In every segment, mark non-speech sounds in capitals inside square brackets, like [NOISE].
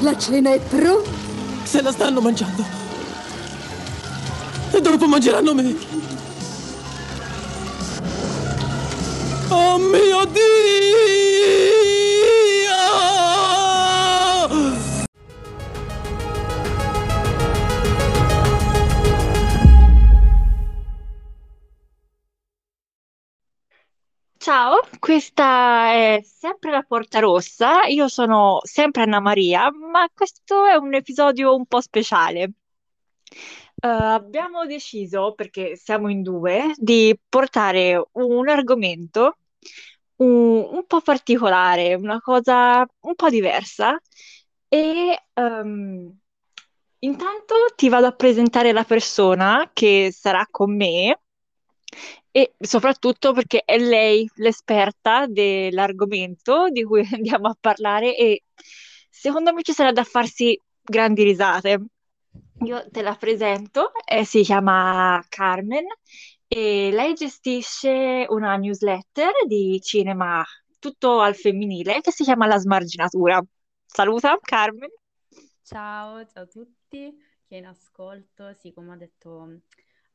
La cena è pronta? Se la stanno mangiando. E dopo mangeranno me. Oh mio Dio! Ciao, questa è sempre la Porta Rossa. Io sono sempre Anna Maria, ma questo è un episodio un po' speciale. Eh, abbiamo deciso, perché siamo in due, di portare un argomento un, un po' particolare, una cosa un po' diversa. E ehm, intanto ti vado a presentare la persona che sarà con me e soprattutto perché è lei l'esperta dell'argomento di cui [LAUGHS] andiamo a parlare e secondo me ci sarà da farsi grandi risate. Io te la presento, eh, si chiama Carmen e lei gestisce una newsletter di cinema tutto al femminile che si chiama La Smarginatura. Saluta Carmen. Ciao, ciao a tutti, chi è in ascolto. Sì, come ha detto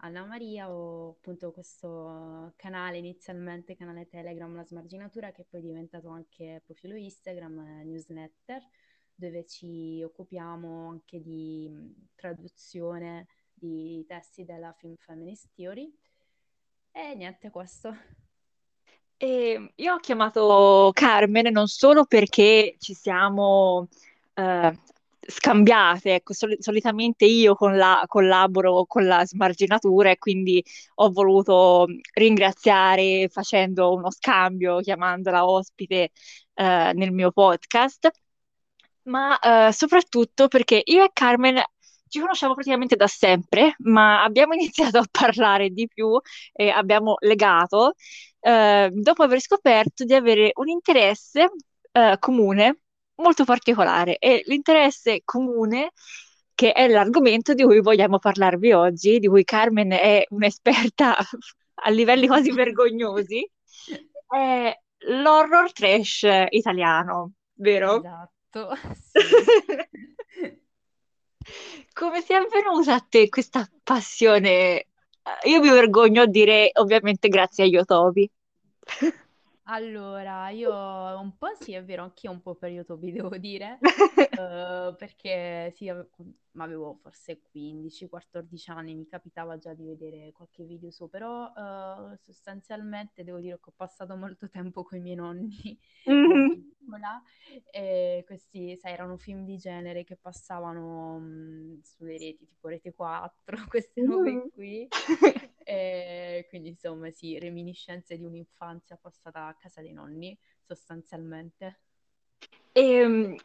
Anna Maria, ho appunto questo canale inizialmente, canale Telegram, La Smarginatura, che poi è diventato anche profilo Instagram, eh, newsletter, dove ci occupiamo anche di traduzione di testi della Film Feminist Theory. E niente, questo. E io ho chiamato Carmen non solo perché ci siamo eh, scambiate, ecco, sol- solitamente io con la- collaboro con la smarginatura e quindi ho voluto ringraziare facendo uno scambio, chiamandola ospite eh, nel mio podcast, ma eh, soprattutto perché io e Carmen ci conosciamo praticamente da sempre, ma abbiamo [LAUGHS] iniziato a parlare di più e abbiamo legato eh, dopo aver scoperto di avere un interesse eh, comune molto particolare e l'interesse comune che è l'argomento di cui vogliamo parlarvi oggi, di cui Carmen è un'esperta [LAUGHS] a livelli quasi vergognosi, è l'horror trash italiano, vero? Esatto, sì. [LAUGHS] Come ti è venuta a te questa passione? Io mi vergogno a dire ovviamente grazie a Yotobi. Allora, io un po' sì, è vero, anch'io un po' per YouTube [LAUGHS] devo dire, [LAUGHS] eh, perché sì, ave- ma avevo forse 15-14 anni, mi capitava già di vedere qualche video su, però eh, sostanzialmente devo dire che ho passato molto tempo con i miei nonni [LAUGHS] Mhm. piccola e questi, sai, erano film di genere che passavano mh, sulle reti, tipo Rete 4, queste robe Mhm. qui. E quindi insomma sì, reminiscenze di un'infanzia passata a casa dei nonni, sostanzialmente. Ehm,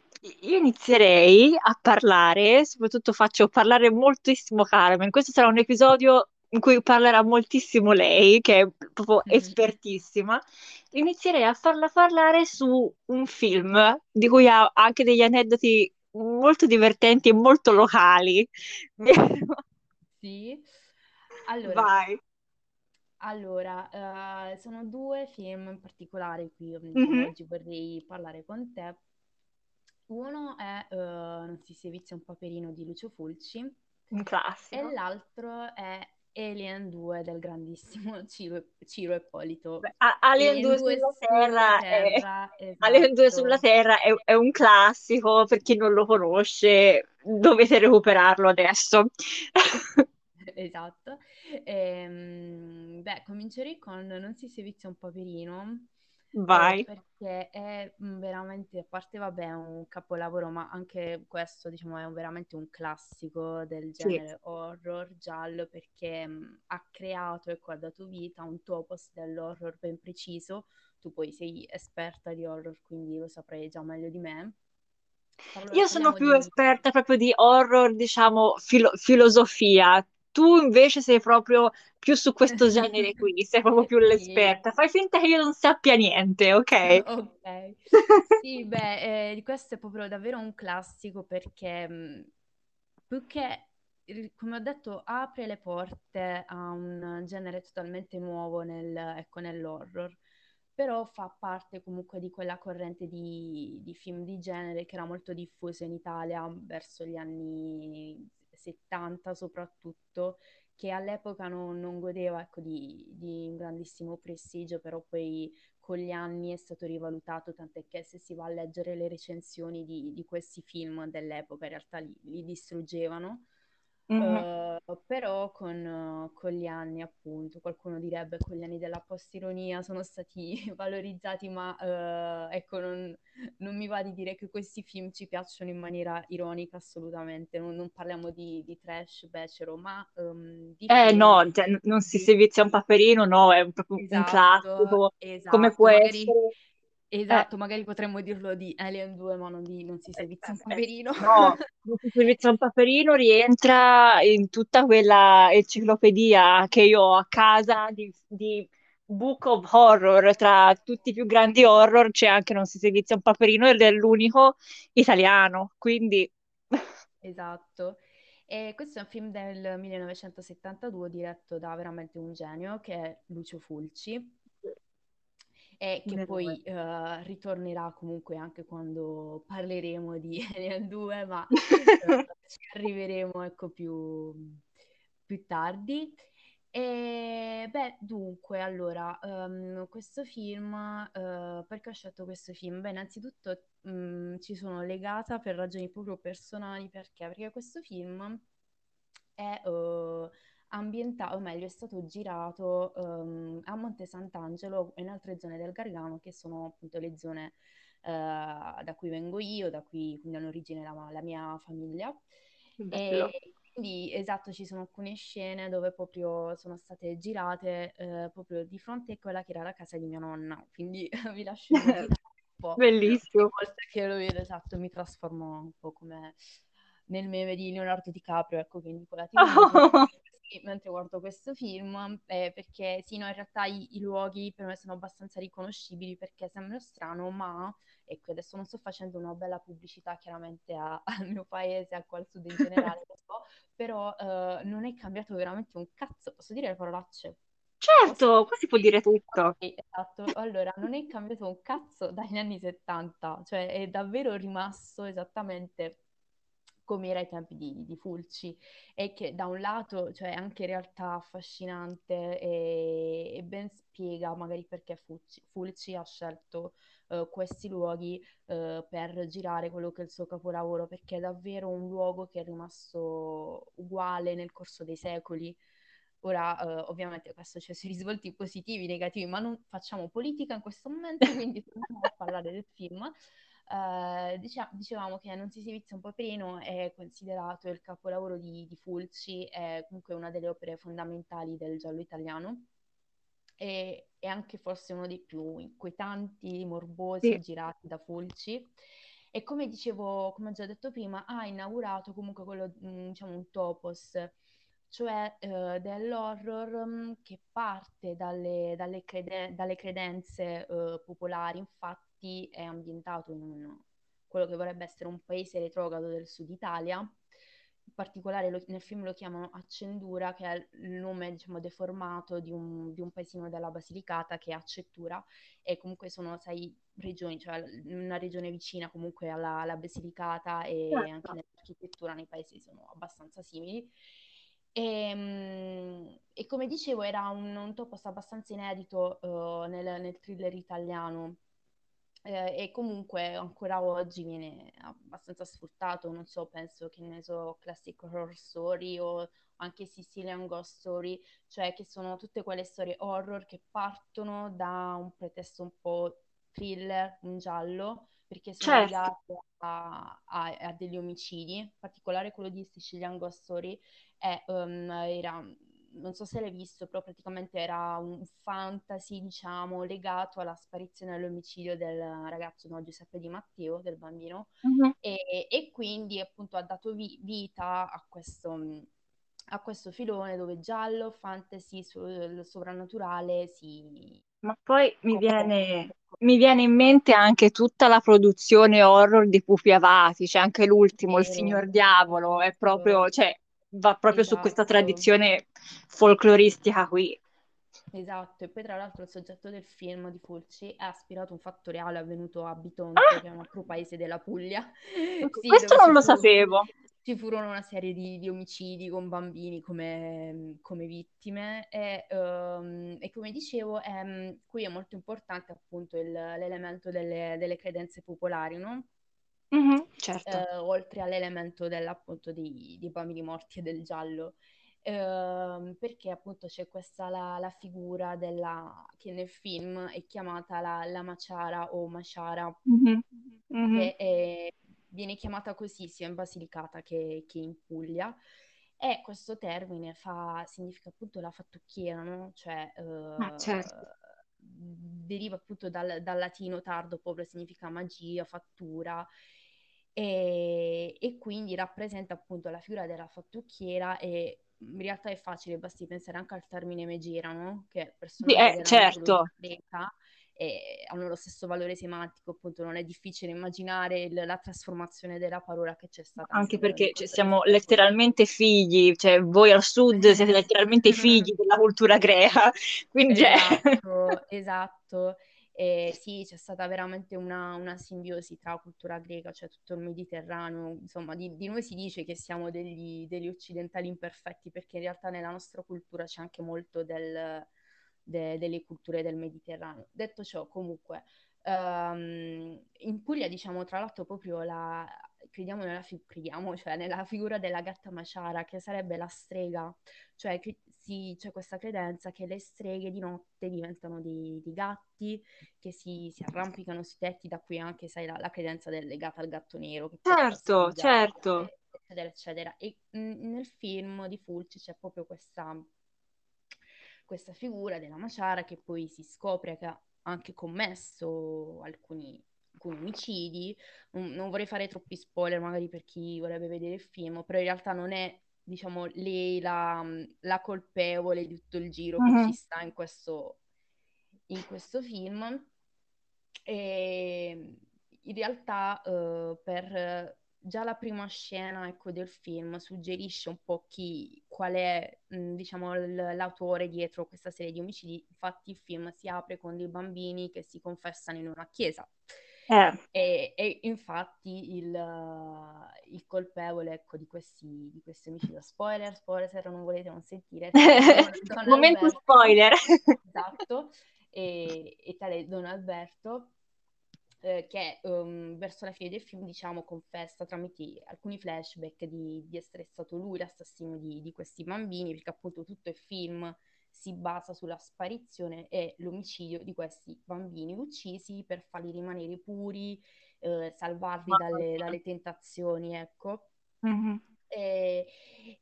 io inizierei a parlare, soprattutto faccio parlare moltissimo Carmen. Questo sarà un episodio in cui parlerà moltissimo lei, che è proprio Mhm. espertissima. Inizierei a farla parlare su un film di cui ha anche degli aneddoti molto divertenti e molto locali. [LAUGHS] Sì. Allora, Vai. allora, eh, sono due film in particolare diciamo, Mhm. oggi vorrei parlare con te. Uno è eh, Non si sevizia un paperino di Lucio Fulci Un e classico. l'altro è Alien 2 del grandissimo [LAUGHS] Ciro, Ciro Ippolito. Beh, Alien Alien 2 2 sulla sulla Terra è... Terra, [LAUGHS] Alien 2 sulla esatto. Terra è, è un classico, per chi non lo conosce, dovete recuperarlo adesso. [LAUGHS] [LAUGHS] Esatto. Ehm, beh, comincerei con Non si sevizia un paperino, eh, Vai. perché è mm, veramente, a parte vabbè, un capolavoro, ma anche questo, diciamo, è un- veramente un classico del Sì. genere horror giallo, perché mm, ha creato, ecco, ha dato vita a un topos dell'horror ben preciso. Tu poi sei esperta di horror, quindi lo saprai già meglio di me. Parlo- Io sono più di... esperta proprio di horror, diciamo, filo- filosofia. Tu invece sei proprio più su questo [LAUGHS] genere qui, sei proprio più l'esperta. Fai finta che io non sappia niente, ok? ok. [LAUGHS] Sì, beh, eh, questo è proprio davvero un classico perché mh, più che, come ho detto, apre le porte a un genere totalmente nuovo nel, ecco, nell'horror. però fa parte comunque di quella corrente di, di film di genere che era molto diffusa in Italia verso gli anni 70 soprattutto, che all'epoca non, non godeva ecco, di, di un grandissimo prestigio, però poi con gli anni è stato rivalutato, tant'è che se si va a leggere le recensioni di, di questi film dell'epoca, in realtà li, li distruggevano. Mhm. Uh, però con, con gli anni, appunto, qualcuno direbbe con gli anni della postironia sono stati [LAUGHS] valorizzati, ma uh, ecco, non, non mi va di dire che questi film ci piacciono in maniera ironica, assolutamente. Non, non parliamo di, di trash becero, ma um, di Eh film. no, cioè, non si servizia un paperino, no, è un- proprio un Esatto, classico, come esatto, può magari, essere... Eh, esatto, magari potremmo dirlo di Alien 2, ma non, di, non si Eh, servizia un eh, paperino. No, [LAUGHS] il servizio a un paperino rientra in tutta quella enciclopedia che io ho a casa di, di Book of Horror. Tra tutti i più grandi horror c'è anche Non si servizia un paperino ed è l'unico italiano. Quindi, [LAUGHS] Esatto. E questo è un film del 1972 diretto da veramente un genio che è Lucio Fulci e che eroe. poi eh, ritornerà comunque anche quando parleremo di [LAUGHS] Alien 2, ma eh, [LAUGHS] ci arriveremo ecco più, più tardi. E beh, dunque, allora, ehm, questo film, eh, perché ho scelto questo film? Beh, innanzitutto mh, ci sono legata per ragioni proprio personali, perché? Perché questo film è eh, ambientato, o meglio, è stato girato ehm, a Monte Sant'Angelo e in altre zone del Gargano, che sono appunto le zone eh, da cui vengo io, da cui quindi hanno origine la, la mia famiglia. E Bello. quindi esatto, ci sono alcune scene dove proprio sono state girate eh, proprio di fronte a quella che era la casa di mia nonna. Quindi [LAUGHS] vi lascio un [LAUGHS] po' ogni Bellissimo. volta che lo vedo, esatto, mi trasformo un po' come nel meme di Leonardo DiCaprio, ecco, quindi con la TV mentre guardo questo film, eh, perché sì, no, in realtà i, i luoghi per me sono abbastanza riconoscibili perché sembra strano, ma ecco, adesso non sto facendo una bella pubblicità chiaramente a- [LAUGHS] al mio paese, a qual sud in generale, [LAUGHS] lo so, però eh, non è cambiato veramente un cazzo, posso dire le parolacce? Certo, qua si può dire tutto. ok, esatto. Allora, non è cambiato un cazzo dagli anni 70, cioè è davvero rimasto esattamente come era ai tempi di, di Fulci e che da un lato, cioè, è anche in realtà affascinante e, e ben spiega magari perché Fulci, Fulci ha scelto eh, questi luoghi eh, per girare quello che è il suo capolavoro, perché è davvero un luogo che è rimasto uguale nel corso dei secoli. Ora, eh, ovviamente, questo c'è sui risvolti positivi, negativi, ma non facciamo politica in questo momento, quindi torniamo a parlare del film. Eh, dicia- dicevamo che Non si vizia un paperino è considerato il capolavoro di, di Fulci, è comunque una delle opere fondamentali del giallo italiano e è anche forse uno dei più inquietanti, morbosi Sì, girati da Fulci. E come dicevo, come ho già detto prima, ha inaugurato comunque quello, mh, diciamo, un topos, cioè eh, dell'horror mh, che parte dalle, dalle crede- dalle credenze eh, popolari. Infatti è ambientato in un- quello che vorrebbe essere un paese retrogrado del sud Italia. In particolare lo- nel film lo chiamano Accendura, che è il nome, diciamo, deformato di un, di un paesino della Basilicata che è Accettura e comunque sono sei regioni, cioè una regione vicina comunque alla, alla Basilicata e anche certo. nell'architettura nei paesi sono abbastanza simili. E, mm, e come dicevo, era un, un topos abbastanza inedito eh, nel, nel thriller italiano. Eh, e comunque ancora oggi viene abbastanza sfruttato, non so, penso che ne so, Classic Horror Story o anche Sicilian Ghost Story, cioè che sono tutte quelle storie horror che partono da un pretesto un po' thriller, un giallo, perché sono Certo. legate a, a- a degli omicidi, in particolare quello di Sicilian Ghost Story è, um, era, non so se l'hai visto, però praticamente era un fantasy, diciamo, legato alla sparizione e all'omicidio del ragazzo, no, Giuseppe Di Matteo, del bambino, Mhm. e, e quindi appunto ha dato vi- vita a questo, a questo filone dove giallo, fantasy, so- sovrannaturale si Ma poi mi viene, mi viene in mente anche tutta la produzione horror di Pupi Avati, c'è anche l'ultimo, Il Signor Diavolo, è proprio, cioè, va proprio su questa esatto. tradizione folcloristica qui. Esatto, e poi tra l'altro il soggetto del film di Fulci è ispirato a un fatto reale avvenuto a Bitonto, Ah, che è un altro paese della Puglia, [LAUGHS] sì, questo non lo fu, sapevo. ci furono una serie di, di omicidi con bambini come, come vittime e, ehm, e come dicevo, ehm, qui è molto importante appunto il- l'elemento delle, delle credenze popolari, no? Mhm, certo. eh, oltre all'elemento dell'appunto di, di bambini morti e del giallo, Ehm, perché appunto c'è questa la, la figura della, che nel film è chiamata la, la Maciara o Masciara, Mhm, mhm. che è- viene chiamata così sia in Basilicata che, che in Puglia. E questo termine fa, significa appunto la fattucchiera, no? Cioè, Ah, certo. eh, deriva appunto dal, dal latino tardo, proprio significa magia, fattura, e, e quindi rappresenta appunto la figura della fattucchiera e in realtà è facile, basti pensare anche al termine Megera, no? Che è Sì, personaggio eh, della certo. greca hanno lo stesso valore semantico, appunto non è difficile immaginare il- la trasformazione della parola che c'è stata Anche perché cioè, siamo letteralmente figli, cioè voi al sud siete letteralmente figli della [LAUGHS] cultura greca, quindi cioè... Esatto, esatto. E sì, c'è stata veramente una, una simbiosi tra cultura greca, cioè tutto il Mediterraneo. Insomma, di, di noi si dice che siamo degli, degli occidentali imperfetti, perché in realtà nella nostra cultura c'è anche molto del- de- delle culture del Mediterraneo. Detto ciò, comunque, ehm, in Puglia, diciamo, tra l'altro, proprio la, crediamo nella, crediamo, cioè nella figura della gatta maciara, che sarebbe la strega, cioè si- c'è questa credenza che le streghe di notte diventano dei, dei gatti che si, si arrampicano sui tetti, da qui anche, sai, la, la credenza del legata al gatto nero Certo, certo. eccetera, eccetera. E mh, nel film di Fulci c'è proprio questa, questa figura della Maciara che poi si scopre che ha anche commesso alcuni, alcuni omicidi. Non, non vorrei fare troppi spoiler magari per chi vorrebbe vedere il film, però in realtà non è, diciamo, lei la, la colpevole di tutto il giro che ci sta in questo, in questo film. E in realtà eh, per già la prima scena ecco, del film suggerisce un po' chi, qual è mh, diciamo, l- l'autore dietro questa serie di omicidi. Infatti il film si apre con dei bambini che si confessano in una chiesa. Eh. E, e infatti il, uh, il colpevole ecco, di, questi, di questi omicidi, spoiler, spoiler se non volete non sentire, [LAUGHS] Momento Alberto, spoiler. [LAUGHS] esatto, e, e tale Don Alberto eh, che um, verso la fine del film, diciamo, confessa tramite alcuni flashback di, di essere stato lui l'assassino di, di questi bambini, perché appunto tutto il film si basa sulla sparizione e l'omicidio di questi bambini uccisi per farli rimanere puri, eh, salvarli dalle, dalle tentazioni, ecco. Mhm. E,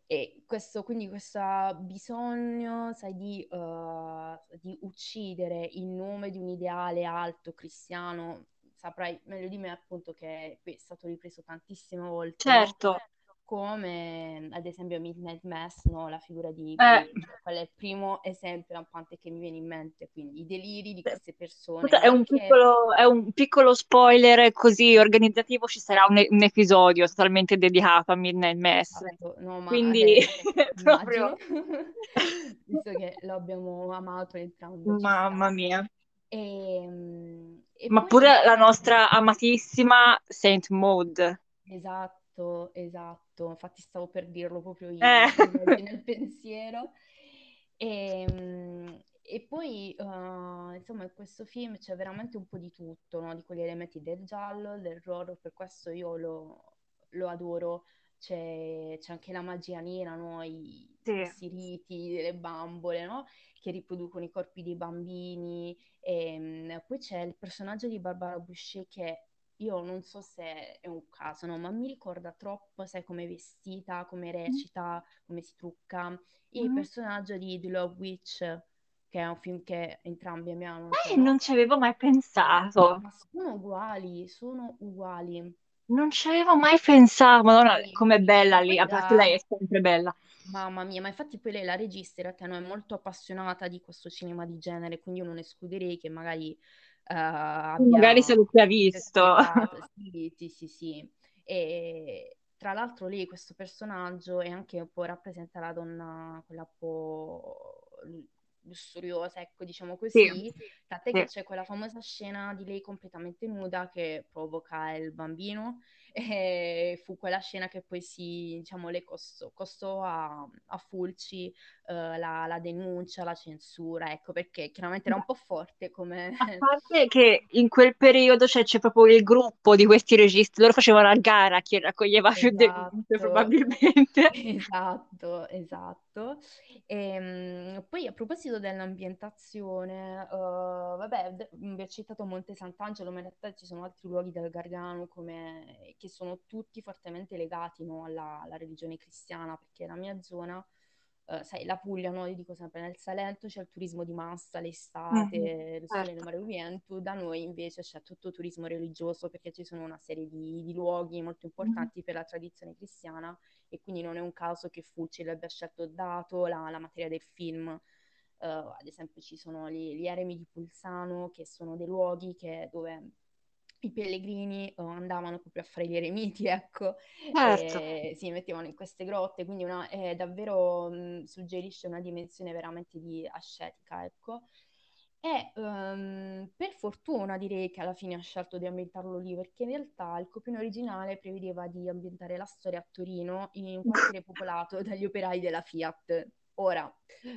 e questo, quindi questo bisogno, sai, di, uh, di uccidere in nome di un ideale alto cristiano, saprai meglio di me appunto che è stato ripreso tantissime volte? Certo. Come ad esempio Midnight Mass, no? La figura di Eh, quello è il primo esempio lampante che mi viene in mente, quindi i deliri di queste persone, Scusa, è un che... piccolo, è un piccolo spoiler così organizzativo, ci sarà un, un episodio totalmente dedicato a Midnight Mass. Esatto, no, Quindi [LAUGHS] proprio [LAUGHS] visto che lo abbiamo amato entrambi, mamma mia. E, mm, e Ma poi, pure la nostra amatissima Saint Maud. esatto, esatto, infatti stavo per dirlo proprio io, Eh. nel [LAUGHS] pensiero. E, mm, e poi, eh, insomma, in questo film c'è veramente un po' di tutto, no? Di quegli elementi del giallo, dell'horror, per questo io lo, lo adoro. C'è, c'è anche la magia nera, no? I, Sì. questi riti delle bambole, no? Che riproducono i corpi dei bambini. E, mm, poi c'è il personaggio di Barbara Boucher che io non so se è un caso, no? Ma mi ricorda troppo, sai, come è vestita, come recita, come si trucca il Mm. personaggio di The Love Witch, che è un film che entrambi abbiamo, Eh, no? non ci avevo mai pensato. Ma sono uguali, sono uguali. Non ci avevo mai pensato. Madonna, Sì. com'è bella lì. A parte lei è sempre bella. Mamma mia, ma infatti poi lei la regista in realtà no, è molto appassionata di questo cinema di genere, quindi io non escluderei che magari eh, Magari se abbia lo sia visto. [LAUGHS] Sì, sì, sì, sì. E tra l'altro lei, questo personaggio, è anche un po' rappresenta la donna, quella un po' lussuriosa, ecco, diciamo Sì, così, tant'è sì. che c'è quella famosa scena di lei completamente nuda che provoca il bambino [LAUGHS] e fu quella scena che poi si, diciamo, le costò, costò a, a Fulci la, la denuncia, la censura, ecco, perché chiaramente era un po' forte come... A [LAUGHS] parte che in quel periodo cioè, c'è proprio il gruppo di questi registi, loro facevano a gara chi raccoglieva più denunce, Esatto, probabilmente. [LAUGHS] esatto, esatto. Ehm, poi a proposito dell'ambientazione, eh, vabbè, vi ho citato Monte Sant'Angelo, ma in realtà ci sono altri luoghi del Gargano come- che sono tutti fortemente legati, no, alla, alla religione cristiana, perché la mia zona, eh, sai, la Puglia, no? Io dico sempre, nel Salento c'è il turismo di massa, l'estate, Mhm, il sole, il certo. mare, da noi invece c'è tutto turismo religioso perché ci sono una serie di, di luoghi molto Mhm. importanti per la tradizione cristiana e quindi non è un caso che Fulci abbia scelto dato la, la materia del film. Eh, ad esempio ci sono gli, gli eremi di Pulsano, che sono dei luoghi che- dove i pellegrini eh, andavano proprio a fare gli eremiti, ecco, Certo. e si mettevano in queste grotte, quindi una, è davvero mh, suggerisce una dimensione veramente di ascetica, ecco. E ehm, per fortuna direi che alla fine ha scelto di ambientarlo lì, perché in realtà il copione originale prevedeva di ambientare la storia a Torino in un quartiere popolato dagli operai della Fiat. Ora,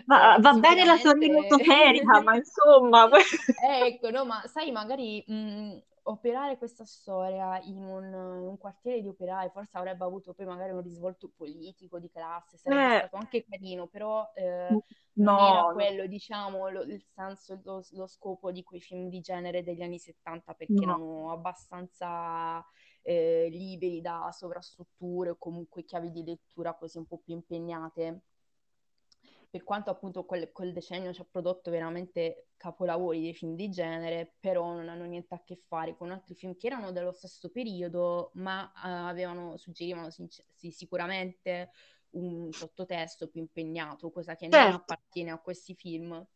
Ma eh, va bene la Torino sicuramente... esoterica, ma insomma... [LAUGHS] Ecco, no, ma sai, magari mh, operare questa storia in un, in un quartiere di operai forse avrebbe avuto poi magari un risvolto politico di classe, sarebbe Eh, stato anche carino, però eh, non no, era no, quello, diciamo, lo- il senso, lo, lo scopo di quei film di genere degli anni 70 perché no. erano abbastanza eh, liberi da sovrastrutture o comunque chiavi di lettura così un po' più impegnate per quanto appunto quel, quel decennio ci ha prodotto veramente capolavori dei film di genere, però non hanno niente a che fare con altri film che erano dello stesso periodo, ma eh, avevano, suggerivano sinc- sì, sicuramente un sottotesto più impegnato, cosa che non Certo. appartiene a questi film.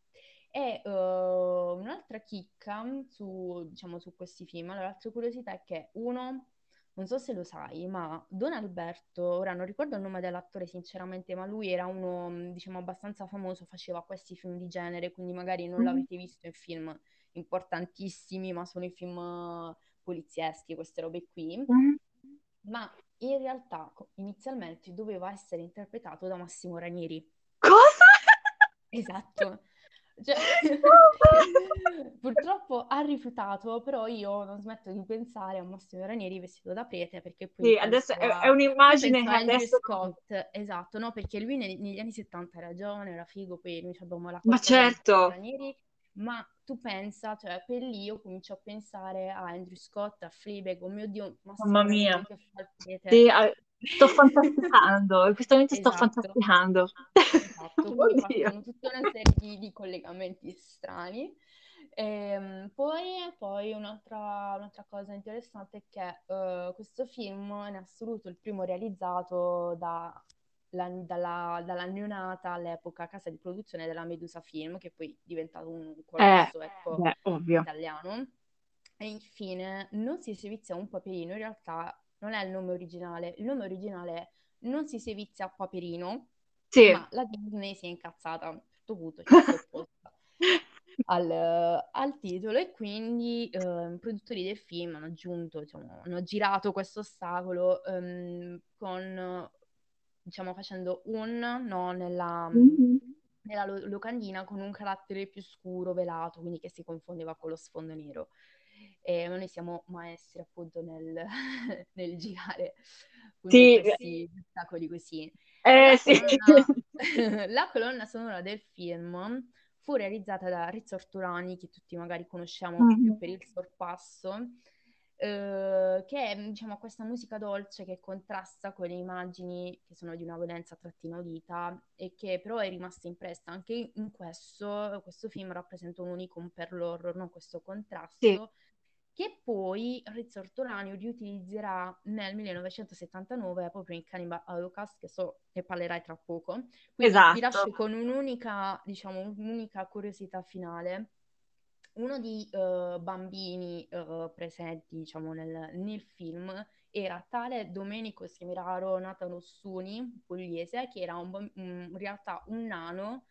E eh, un'altra chicca su, diciamo, su questi film, allora, l'altra curiosità è che uno non so se lo sai, ma Don Alberto, ora non ricordo il nome dell'attore sinceramente, ma lui era uno, diciamo, abbastanza famoso, faceva questi film di genere, quindi magari non Mhm. l'avete visto in film importantissimi, ma sono i film polizieschi, queste robe qui. Mhm. Ma in realtà inizialmente doveva essere interpretato da Massimo Ranieri. Cosa? Esatto. Cioè, [LAUGHS] purtroppo ha rifiutato, però io non smetto di pensare a Massimo Ranieri vestito da prete perché poi Sì, adesso è, è a, poi un'immagine che adesso... Scott, esatto, no? Perché lui ne- negli anni 70 era giovane, era figo, poi noi abbiamo la Ma certo, Ranieri, ma tu pensa, cioè per lì io comincio a pensare a Andrew Scott, a Fleabag, oh mio Dio, Massimo mamma mia. che fa il prete. Sì, sto fantasticando, [LAUGHS] in questo momento sto Esatto, fantasticando. Esatto, [LAUGHS] quindi partono tutta una serie di, di collegamenti strani. Ehm, poi, poi un'altra, un'altra cosa interessante è che eh, questo film è in assoluto il primo realizzato da, la- dalla, dalla neonata all'epoca casa di produzione della Medusa Film, che poi è diventato un Eh, colosso, ecco, beh, italiano. E infine, non si sevizia un paperino, in realtà non è il nome originale, il nome originale è Non si sevizia Paperino, Sì. ma la Disney si è incazzata a un certo punto, [LAUGHS] al, al titolo e quindi eh, i produttori del film hanno aggiunto, diciamo, hanno girato questo ostacolo ehm, con, diciamo, facendo un no nella, Mhm. nella lo- locandina con un carattere più scuro, velato, quindi che si confondeva con lo sfondo nero. E noi siamo maestri appunto nel, [LAUGHS] nel girare appunto Sì, questi ostacoli così. Eh La sì. colonna, [LAUGHS] la colonna sonora del film fu realizzata da Rizzo Ortolani, che tutti magari conosciamo più Mhm. per il sorpasso, eh, che è diciamo, questa musica dolce che contrasta con le immagini che sono di una violenza trattina udita e che però è rimasta impressa anche in questo, questo film rappresenta un unicum per l'horror, no? questo Sì. Che poi Rizzo Ortolani riutilizzerà nel 1979 proprio in Cannibal Holocaust, che so ne parlerai tra poco. Quindi vi lascio Esatto. con un'unica, diciamo, un'unica curiosità finale. Uno dei eh, bambini eh, presenti, diciamo, nel, nel film era tale Domenico Semeraro Natano Ossuni, pugliese, che era un- in realtà un nano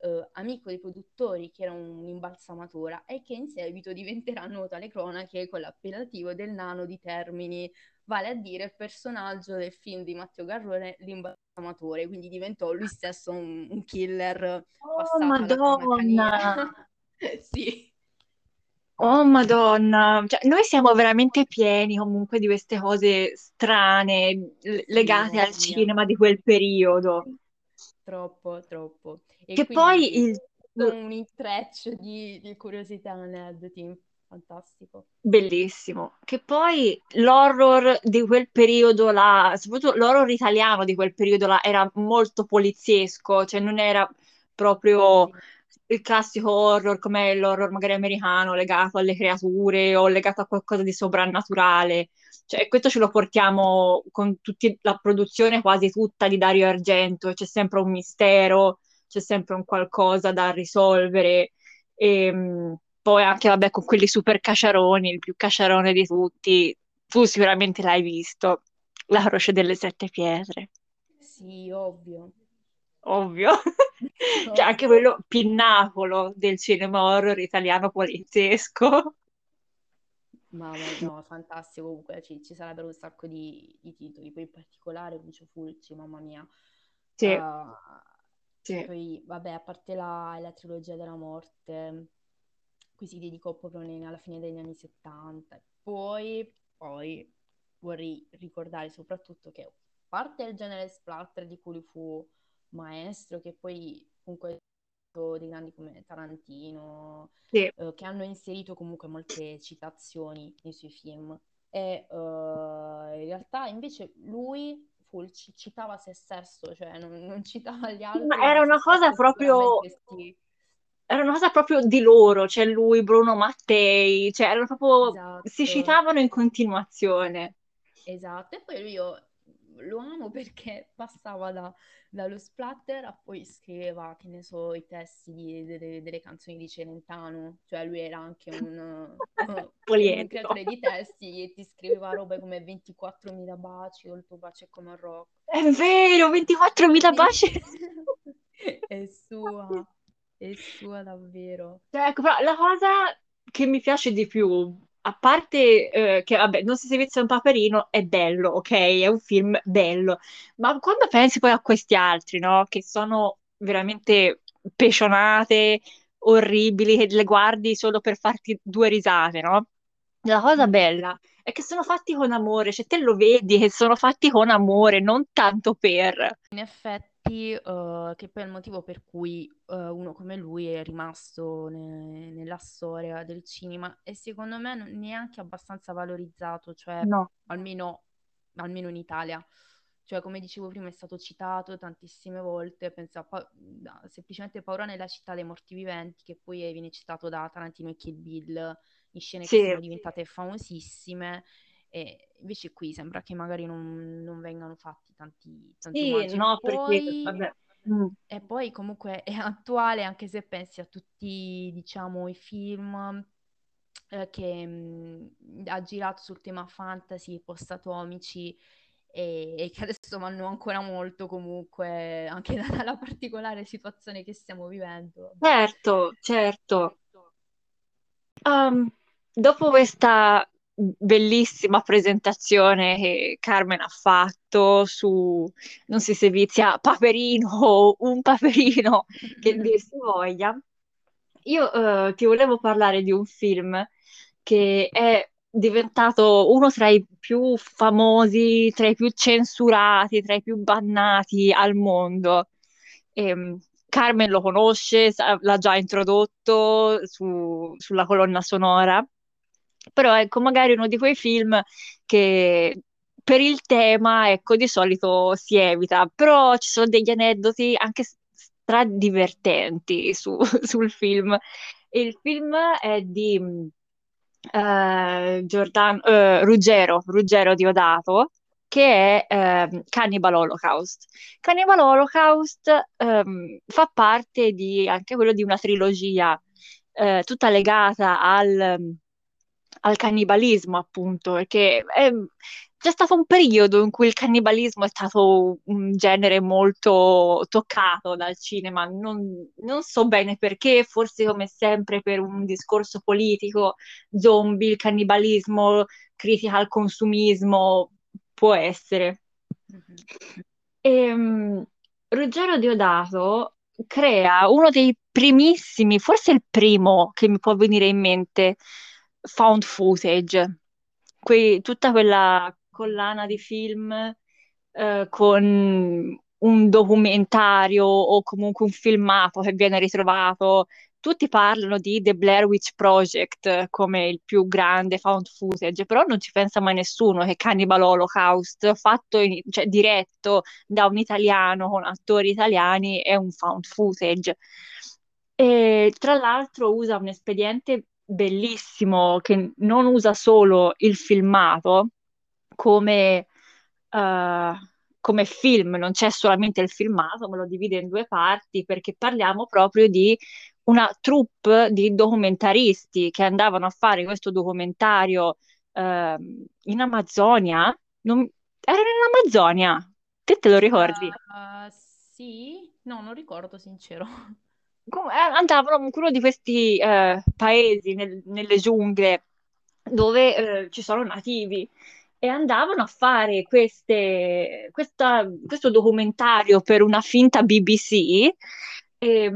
eh, amico dei produttori che era un imbalsamatura e che in seguito diventerà nota alle cronache con l'appellativo del nano di Termini, vale a dire il personaggio del film di Matteo Garrone, l'imbalsamatore, quindi diventò lui stesso un, un killer Oh, Madonna! [LAUGHS] Sì. Oh, Madonna! Cioè, noi siamo veramente pieni comunque di queste cose strane Sì, legate mamma al mia, cinema di quel periodo. troppo, troppo. E Che poi il... un intreccio di, di curiosità, aneddoti, fantastico. Bellissimo. Che poi l'horror di quel periodo là, soprattutto l'horror italiano di quel periodo là, era molto poliziesco, cioè non era proprio il classico horror come l'horror magari americano legato alle creature o legato a qualcosa di soprannaturale. Cioè, questo ce lo portiamo con tutti, la produzione quasi tutta di Dario Argento, c'è sempre un mistero, c'è sempre un qualcosa da risolvere. E, mh, poi anche, vabbè, con quelli super caciaroni, il più caciarone di tutti, tu sicuramente l'hai visto, La Croce delle Sette Pietre, sì, ovvio. ovvio. [LAUGHS] Cioè, anche quello pinnacolo del cinema horror italiano poliziesco. Ma ma- no, fantastico comunque, ci, ci sarebbero un sacco di, di titoli, poi in particolare Lucio Fulci, mamma mia. Sì, Uh, sì. poi, vabbè, a parte la, la trilogia della morte, cui si dedicò proprio ne- alla fine degli anni 70. E Poi, poi vorrei ricordare soprattutto che, parte il genere splatter di cui fu maestro, che poi comunque dei grandi come Tarantino, Sì. eh, che hanno inserito comunque molte citazioni nei suoi film. E eh, in realtà invece lui Fulci citava se stesso, cioè non, non citava gli altri, era ma se una cosa proprio, sì. era una cosa proprio di loro, cioè lui, Bruno Mattei, cioè erano proprio, si Esatto. citavano in continuazione. Esatto, e poi lui io lo amo perché [LAUGHS] passava da- dallo splatter a poi scriveva, che ne so, i testi di- delle, delle canzoni di Celentano, cioè lui era anche un, [LAUGHS] un creatore di testi e ti scriveva robe come 24.000 baci o il tuo bacio è come un rock. È vero, 24.000 Sì, baci. [LAUGHS] è sua, è sua davvero. Cioè, ecco, però la cosa che mi piace di più, a parte eh, che, vabbè, Non si servizia un paperino, è bello, ok? È un film bello, ma quando pensi poi a questi altri, no? Che sono veramente pecionate, orribili, che le guardi solo per farti due risate, no? La cosa Mm. bella è che sono fatti con amore, cioè te lo vedi che sono fatti con amore, non tanto per... In effetti, eh, che poi è il motivo per cui eh, uno come lui è rimasto ne- nella storia del cinema e secondo me non neanche abbastanza valorizzato, cioè No. almeno, almeno in Italia. Cioè, come dicevo prima, è stato citato tantissime volte, pensa Pa- da- semplicemente Paura nella città dei morti viventi, che poi viene citato da Tarantino e Kill Bill in scene che Sì, sono diventate famosissime. E invece qui sembra che magari non, non vengano fatti tanti, tanti sì, omaggi. E no, perché, poi, vabbè, mm, e poi comunque è attuale, anche se pensi a tutti, diciamo, i film eh, che mh, ha girato sul tema fantasy, post-atomici e, e che adesso vanno ancora molto comunque, anche [LAUGHS] dalla particolare situazione che stiamo vivendo. Certo, certo. Um, dopo questa bellissima presentazione che Carmen ha fatto su, non si servizia Paperino [LAUGHS] o un Paperino, [LAUGHS] che dir si voglia, io eh, ti volevo parlare di un film che è diventato uno tra i più famosi, tra i più censurati, tra i più bannati al mondo. Ehm, Carmen lo conosce, l'ha già introdotto su- sulla colonna sonora, però ecco, magari uno di quei film che per il tema, ecco, di solito si evita, però ci sono degli aneddoti anche stradivertenti su- [LAUGHS] sul film. Il film è di mh, eh, Giordano- eh, Ruggero, Ruggero Diodato, che è ehm, Cannibal Holocaust. Cannibal Holocaust ehm, fa parte di anche quello di una trilogia eh, tutta legata al, al cannibalismo, appunto, perché è- c'è stato un periodo in cui il cannibalismo è stato un genere molto toccato dal cinema, non, non so bene perché, forse come sempre per un discorso politico, zombie, il cannibalismo, critica al consumismo, può essere. Mhm. Ehm, Ruggero Diodato crea uno dei primissimi, forse il primo che mi può venire in mente, found footage. Que- tutta quella collana di film eh, con un documentario o comunque un filmato che viene ritrovato. Tutti parlano di The Blair Witch Project come il più grande found footage, però non ci pensa mai nessuno che Cannibal Holocaust, fatto in- cioè, diretto da un italiano con attori italiani, è un found footage. E tra l'altro usa un espediente bellissimo che non usa solo il filmato come, eh, come film, non c'è solamente il filmato, ma lo divide in due parti perché parliamo proprio di una troupe di documentaristi che andavano a fare questo documentario ehm, in Amazzonia. Non- Erano in Amazzonia, te te lo ricordi? Ah, sì? No, non ricordo, sincero. Eh, andavano in uno di questi eh, paesi nel- nelle giungle dove eh, ci sono nativi e andavano a fare queste- questa- questo documentario per una finta BBC e,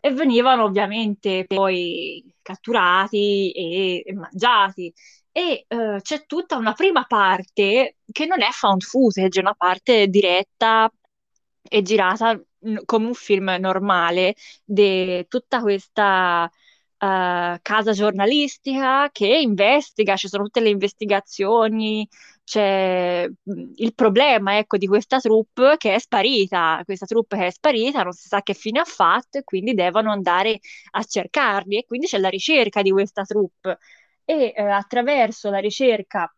e venivano ovviamente poi catturati e, e mangiati. E eh, c'è tutta una prima parte che non è found footage, è una parte diretta e girata come un film normale di tutta questa eh, casa giornalistica che investiga, ci sono tutte le investigazioni, c'è mh, il problema, ecco, di questa troupe che è sparita, questa troupe che è sparita, non si sa che fine ha fatto e quindi devono andare a cercarli e quindi c'è la ricerca di questa troupe. E eh, attraverso la ricerca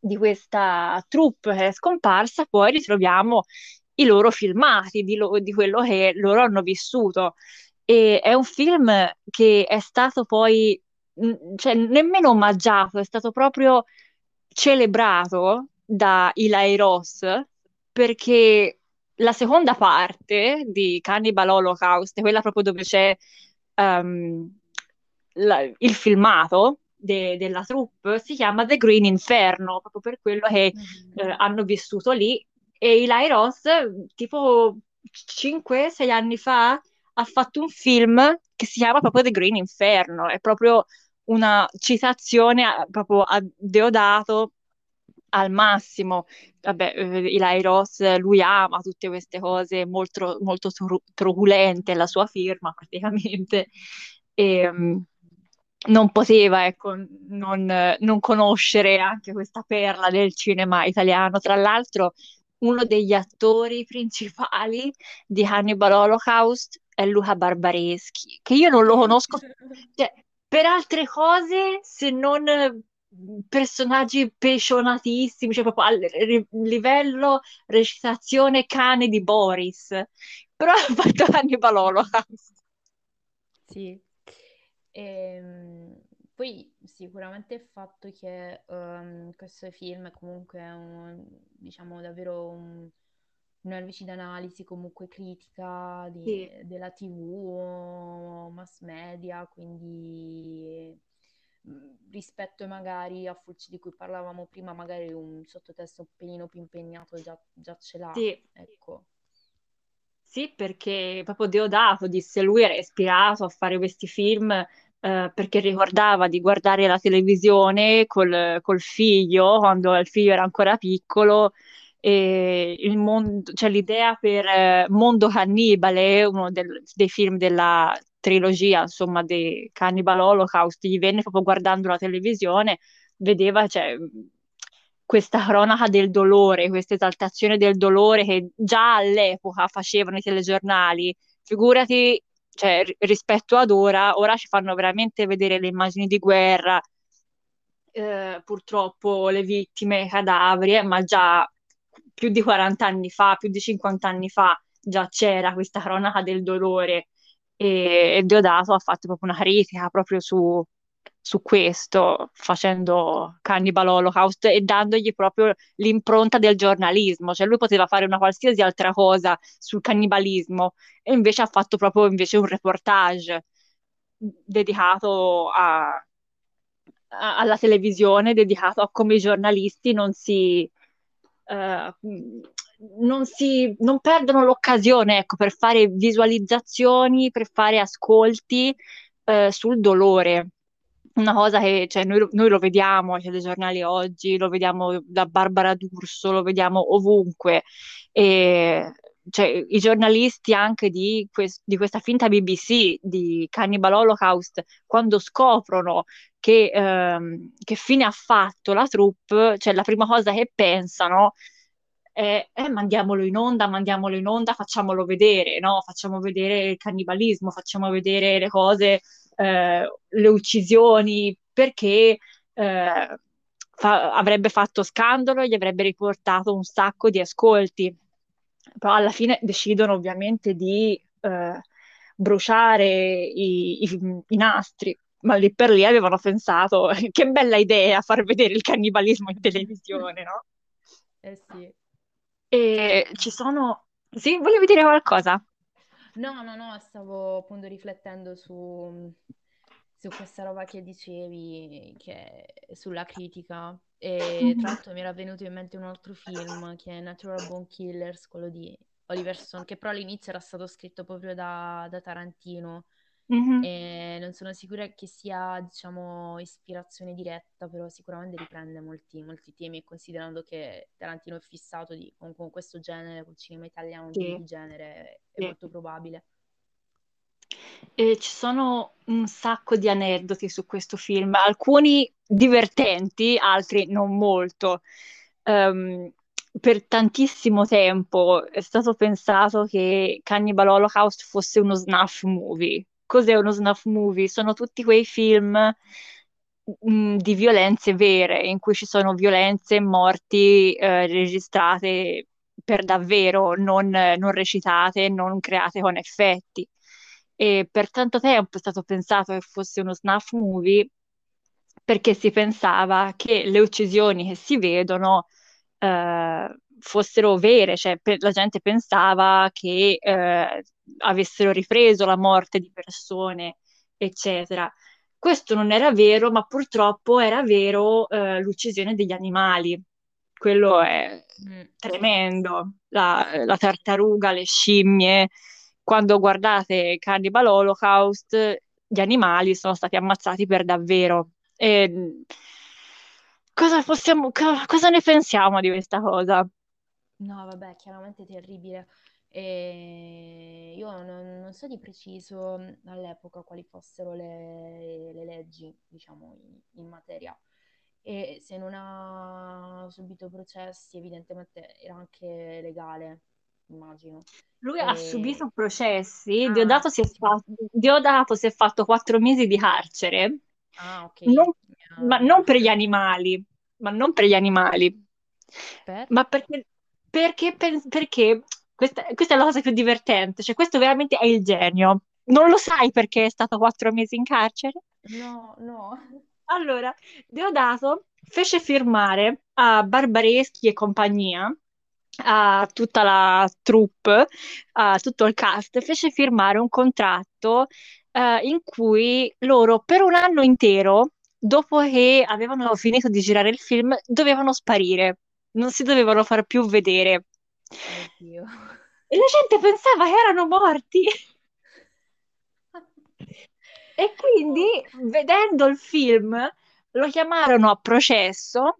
di questa troupe che è scomparsa, poi ritroviamo i loro filmati di, lo- di quello che loro hanno vissuto. E è un film che è stato poi, cioè, nemmeno omaggiato, è stato proprio celebrato da Eli Ross perché la seconda parte di Cannibal Holocaust, quella proprio dove c'è ehm, la- il filmato de- della troupe, si chiama The Green Inferno, proprio per quello che Mhm. eh, hanno vissuto lì. E Eli Ross, tipo 5-6 anni fa, ha fatto un film che si chiama proprio The Green Inferno, è proprio una citazione a- proprio a Deodato al massimo. Vabbè, eh, Eli Ross, lui ama tutte queste cose molto, molto tru- truculente, la sua firma [LAUGHS] praticamente. E, mm, non poteva, ecco, non, non conoscere anche questa perla del cinema italiano. Tra l'altro, uno degli attori principali di Hannibal Holocaust è Luca Barbareschi, che io non lo conosco, [LAUGHS] cioè, per altre cose, se non personaggi pecionatissimi, cioè proprio al livello recitazione cane di Boris, però [LAUGHS] ha fatto Hannibal Holocaust. Sì. Ehm, poi sicuramente il fatto che ehm, questo film comunque è un, diciamo davvero un- un'analisi d'analisi comunque critica di- Sì, della TV, mass media, quindi mh, rispetto magari a Fulci di cui parlavamo prima, magari un sottotesto un pelino più impegnato già, già ce l'ha, sì. ecco. Sì, perché proprio Deodato disse lui era ispirato a fare questi film eh, perché ricordava di guardare la televisione col, col figlio quando il figlio era ancora piccolo e il mondo, cioè l'idea per eh, Mondo Cannibale, uno del- dei film della trilogia, insomma, di Cannibal Holocaust, gli venne proprio guardando la televisione, vedeva, cioè, questa cronaca del dolore, questa esaltazione del dolore che già all'epoca facevano i telegiornali. Figurati, cioè, ri- rispetto ad ora, ora ci fanno veramente vedere le immagini di guerra, eh, purtroppo le vittime, i cadaveri, eh, ma già più di 40 anni fa, più di 50 anni fa, già c'era questa cronaca del dolore e, e Deodato ha fatto proprio una critica proprio su, su questo, facendo Cannibal Holocaust e dandogli proprio l'impronta del giornalismo, cioè lui poteva fare una qualsiasi altra cosa sul cannibalismo e invece ha fatto proprio invece un reportage dedicato a, a, alla televisione, dedicato a come i giornalisti non si... Uh, non, si, non perdono l'occasione ecco, per fare visualizzazioni, per fare ascolti uh, sul dolore una cosa che cioè, noi, noi, lo vediamo ai telegiornali oggi, lo vediamo da Barbara D'Urso, lo vediamo ovunque. E, cioè, I giornalisti anche di, quest- di, questa finta BBC, di Cannibal Holocaust, quando scoprono che, ehm, che fine ha fatto la troupe, cioè la prima cosa che pensano è eh, mandiamolo in onda, mandiamolo in onda, facciamolo vedere, no? Facciamo vedere il cannibalismo, facciamo vedere le cose eh, le uccisioni perché eh, fa- avrebbe fatto scandalo e gli avrebbe riportato un sacco di ascolti. Però alla fine decidono ovviamente di eh, bruciare i, i, i nastri ma lì per lì avevano pensato [LAUGHS] che bella idea far vedere il cannibalismo in televisione, no? Eh sì. E ci sono... Sì, volevi dire qualcosa? No, no, no, stavo appunto riflettendo su, su questa roba che dicevi, che sulla critica. E tra l'altro mi era venuto in mente un altro film che è Natural Bone Killers, quello di Oliver Stone, che però all'inizio era stato scritto proprio da, da Tarantino. Mm-hmm. E non sono sicura che sia, diciamo, ispirazione diretta, però sicuramente riprende molti, molti temi, considerando che Tarantino è fissato di, con, con, questo genere, col cinema italiano sì. di genere, è sì. molto probabile. E ci sono un sacco di aneddoti su questo film, alcuni divertenti, altri non molto. Um, per tantissimo tempo è stato pensato che Cannibal Holocaust fosse uno snuff movie cos'è uno snuff movie? Sono tutti quei film mh, mm, di violenze vere, in cui ci sono violenze e morti eh, registrate per davvero, non, non recitate, non create con effetti. E per tanto tempo è stato pensato che fosse uno snuff movie perché si pensava che le uccisioni che si vedono eh, fossero vere, cioè pe- la gente pensava che eh, avessero ripreso la morte di persone, eccetera. Questo non era vero, ma purtroppo era vero eh, l'uccisione degli animali. Quello è mm. tremendo. La, la, tartaruga, le scimmie. Quando guardate Cannibal Holocaust, gli animali sono stati ammazzati per davvero. E cosa possiamo, cosa ne pensiamo di questa cosa? No, vabbè, chiaramente terribile. E io non, non so di preciso all'epoca quali fossero le, le leggi, diciamo, in, in materia. E se non ha subito processi, evidentemente era anche legale, immagino. Lui ha subito processi, Ah, Diodato si è fatto, Diodato si è fatto quattro mesi di carcere, ah, ok. non- ma non per gli animali, ma non per gli animali, Per? ma perché perché, perché questa, questa, è la cosa più divertente, cioè questo veramente è il genio. Non lo sai perché è stato quattro mesi in carcere? No, no. Allora, Deodato fece firmare a Barbareschi e compagnia, a tutta la troupe, a tutto il cast, fece firmare un contratto uh, in cui loro per un anno intero, dopo che avevano finito di girare il film, dovevano sparire non si dovevano far più vedere. Oddio. E la gente pensava che erano morti. e quindi, vedendo il film, lo chiamarono a processo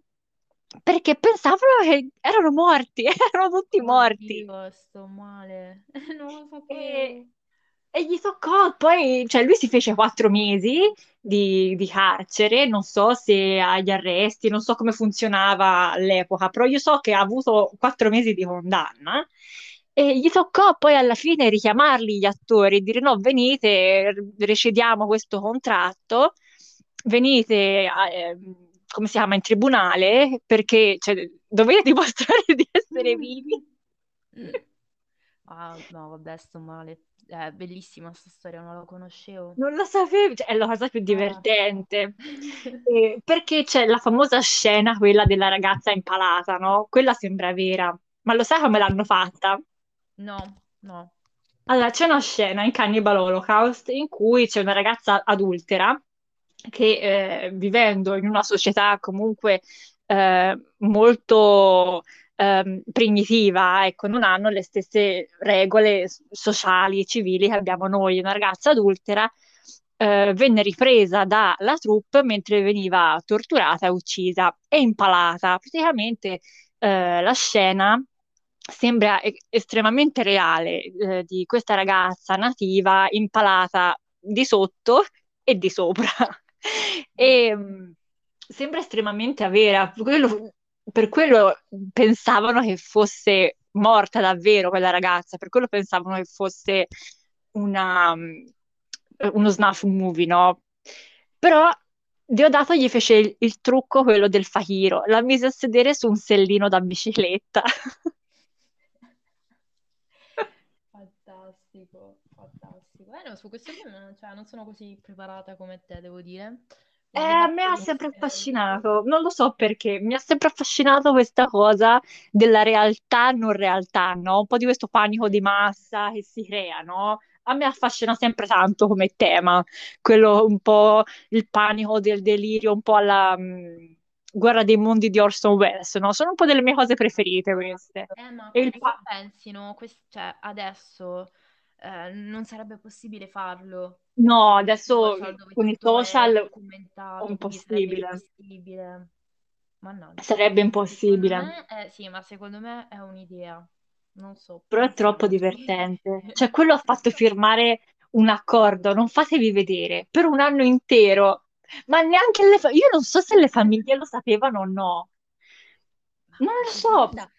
perché pensavano che erano morti, [LAUGHS] erano tutti morti. Oddio, sto male, [LAUGHS] non lo sapevo. E, e gli toccò, poi, cioè lui si fece quattro mesi di, di, carcere, non so se agli arresti, non so come funzionava all'epoca, però io so che ha avuto quattro mesi di condanna. E gli toccò poi alla fine richiamarli gli attori e dire no, venite, recediamo questo contratto, venite, eh, come si chiama, in tribunale perché cioè, dovete dimostrare di essere [LAUGHS] vivi. Ah, no, vabbè, sto male. È bellissima sta storia, non la conoscevo. Non lo sapevi, cioè, è la cosa più Ah. divertente. [LAUGHS] Eh, perché c'è la famosa scena, quella della ragazza impalata, no? Quella sembra vera, ma lo sai come l'hanno fatta? No, no. Allora, c'è una scena in Cannibal Holocaust in cui c'è una ragazza adultera che eh, vivendo in una società comunque eh, molto ehm, primitiva, ecco, non hanno le stesse regole sociali e civili che abbiamo noi. Una ragazza adultera eh, venne ripresa dalla troupe mentre veniva torturata uccisa e impalata. Praticamente eh, la scena sembra e- estremamente reale, eh, di questa ragazza nativa impalata di sotto e di sopra. [LAUGHS] E mh, sembra estremamente vera. Quello, per quello pensavano che fosse morta davvero quella ragazza, per quello pensavano che fosse una, mh, uno snuff movie, no? Però Diodato gli fece il, il trucco, quello del fakiro, la mise a sedere su un sellino da bicicletta. [LAUGHS] Fantastico, fantastico. Eh, no, su questo film, cioè, non sono così preparata come te, devo dire. Eh, a me ha sempre affascinato, non lo so perché, mi ha sempre affascinato questa cosa della realtà non realtà, no? Un po' di questo panico di massa che si crea, no? A me affascina sempre tanto come tema, quello un po' il panico del delirio, un po' alla mh, Guerra dei mondi di Orson Welles, no? Sono un po' delle mie cose preferite queste. Eh, ma E il pa- pensi, no, quest- cioè, adesso eh, non sarebbe possibile farlo, no, adesso con i social è impossibile, impossibile. Mannaggia. sarebbe impossibile. me, è- sì, ma secondo me è un'idea. Non so, Però è troppo divertente. Cioè, quello ha fatto [LAUGHS] firmare un accordo, non fatevi vedere, per un anno intero. Ma neanche le famiglie, io non so se le famiglie lo sapevano o no. Non lo so. guarda,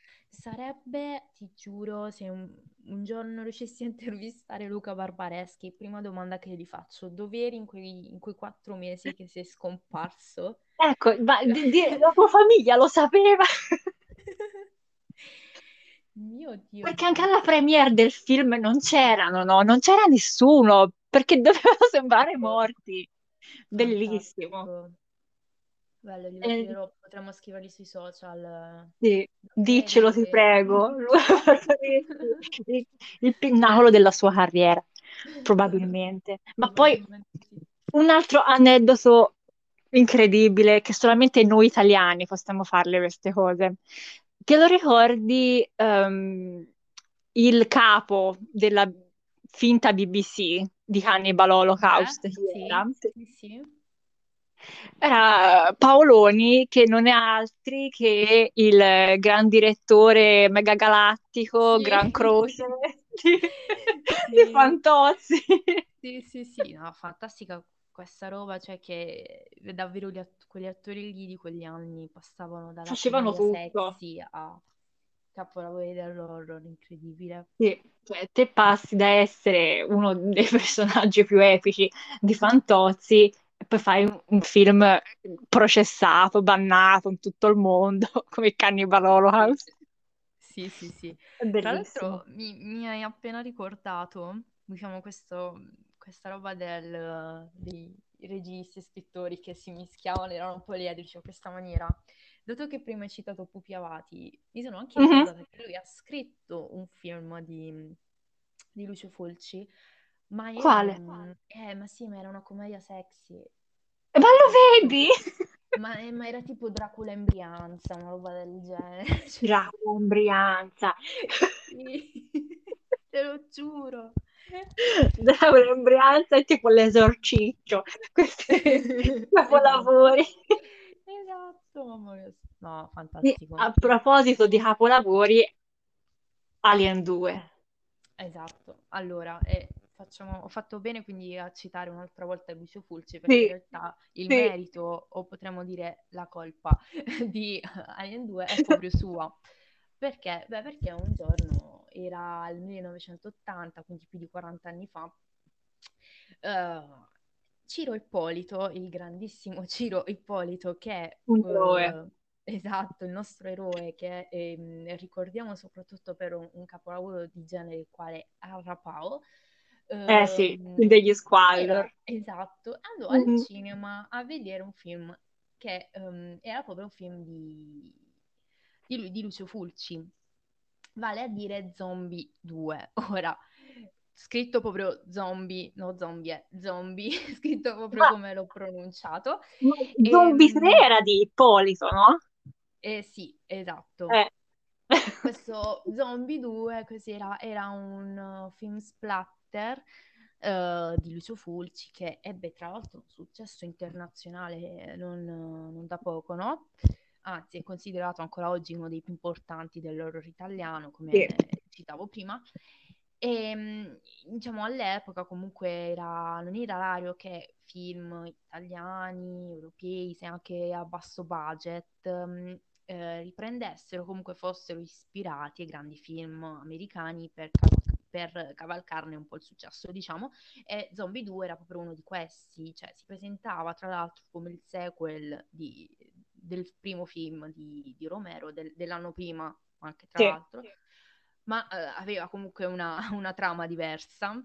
sarebbe, ti giuro, se un, un giorno riuscissi a [LAUGHS] intervistare Luca Barbareschi, prima domanda che gli faccio, dov'eri in quei, in quei quattro mesi che sei scomparso? Ecco, ma di- di- la tua famiglia lo sapeva? [LAUGHS] Mio Dio Perché anche alla premiere del film non c'erano, no? Non c'era nessuno, perché [LAUGHS] dovevano sembrare morti. Bellissimo. Fantastico. Bello, li Eh, potremmo scriverli sui social. sì, diccelo, ti prego. [LAUGHS] [LAUGHS] Il, il pinnacolo della sua carriera, probabilmente. Ma poi sì. un altro aneddoto incredibile che solamente noi italiani possiamo farle queste cose. Te lo ricordi ehm, il capo della finta BBC di Cannibal Holocaust? Eh? Sì, sì, sì. Era Paoloni, che non è altri che il gran direttore megagalattico, Sì. Gran Croce di, [LAUGHS] di Sì. Fantozzi. Sì, sì, sì, no, fantastica questa roba, cioè che davvero gli att- quegli attori lì di quegli anni passavano dalla Facevano tutto. sexy a capolavori dell'horror, incredibile. Sì, cioè te passi da essere uno dei [LAUGHS] personaggi più epici di Fantozzi poi fai un, film processato, bannato in tutto il mondo, [LAUGHS] come Cannibal Holocaust. Sì, sì, sì. Tra l'altro mi, mi hai appena ricordato, diciamo, questo, questa roba del, dei registi e scrittori che si mischiavano, erano un po' poliedrici in questa maniera. Dato che prima hai citato Pupi Avati, mi sono anche Mhm. ricordata che lui ha scritto un film di, di Lucio Fulci, ma era Quale? Eh, ma sì, ma era una commedia sexy. Ma lo vedi? [LAUGHS] Ma, eh, ma era tipo Dracula in Brianza, una roba del genere. [LAUGHS] Cioè, Dracula in Brianza. sì, [LAUGHS] te lo giuro. Dracula in Brianza è tipo l'esorciccio. Questi capolavori. Esatto, mamma mia. No, fantastico. A proposito di capolavori, Alien 2. Esatto. Allora, eh, facciamo- ho fatto bene quindi a citare un'altra volta Lucio Fulci perché in Sì, realtà il sì. merito, o potremmo dire la colpa, [LAUGHS] di Alien 2 è proprio sua. Perché? Beh, perché un giorno era il 1980, quindi più di 40 anni fa, eh, Ciro Ippolito, il grandissimo [LAUGHS] Ciro Ippolito, che è Un eroe. eh, esatto, il nostro eroe che ehm, ricordiamo soprattutto per un, un capolavoro di genere il quale è Arrapao. Eh sì, ehm, degli Squallor. esatto, andò Mhm. al cinema a vedere un film che ehm, era proprio un film di, di, di Lucio Fulci, vale a dire Zombie 2. [LAUGHS] Ora, scritto proprio zombie, no zombie, è zombie, [LAUGHS] scritto proprio Ma, come l'ho pronunciato. Zombie Ehm, 3 era di Ippolito, no? eh sì, esatto. Eh. Questo Zombie 2 così era, era un uh, film splatter eh, di Lucio Fulci che ebbe tra l'altro un successo internazionale eh, non, non da poco, no? Anzi, è considerato ancora oggi uno dei più importanti dell'horror italiano, come Sì. citavo prima. E mh, diciamo all'epoca comunque era, non era raro che film italiani, europei, se anche a basso budget, mh, eh, riprendessero, comunque fossero ispirati ai grandi film americani per, per cavalcarne un po' il successo, diciamo, e Zombie 2 era proprio uno di questi, cioè si presentava tra l'altro come il sequel di- del primo film di, di Romero, del- dell'anno prima, anche tra Sì. l'altro, ma eh, aveva comunque una, una trama diversa.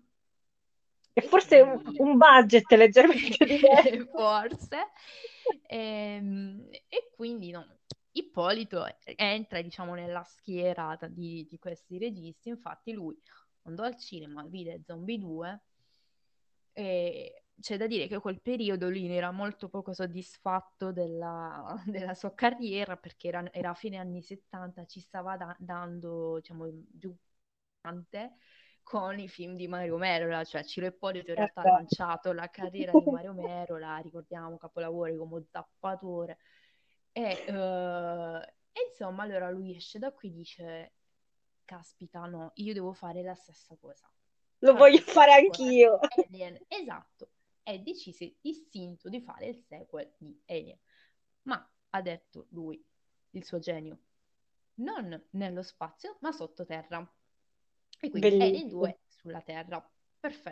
E E forse un, quindi un budget [LAUGHS] leggermente diverso. forse Ehm, e quindi no, Ippolito entra diciamo nella schiera di, di questi registi infatti lui andò al cinema vide Zombie 2 e c'è da dire che quel periodo lui era molto poco soddisfatto della, [LAUGHS] della sua carriera perché era, era a fine anni 70 ci stava da- dando diciamo giù tante con i film di Mario Merola, cioè Ciro Ippolito in realtà ha Certo. lanciato la carriera di Mario Merola, ricordiamo capolavori come Zappatore e, eh, e insomma allora lui esce da qui e dice caspita no, io devo fare la stessa cosa. Lo voglio fare anch'io. Alien, esatto, e decise istinto di fare il sequel di Alien. Ma ha detto lui, il suo genio, non nello spazio, ma sottoterra. E quindi Alien Bellissimo. 2 sulla Terra.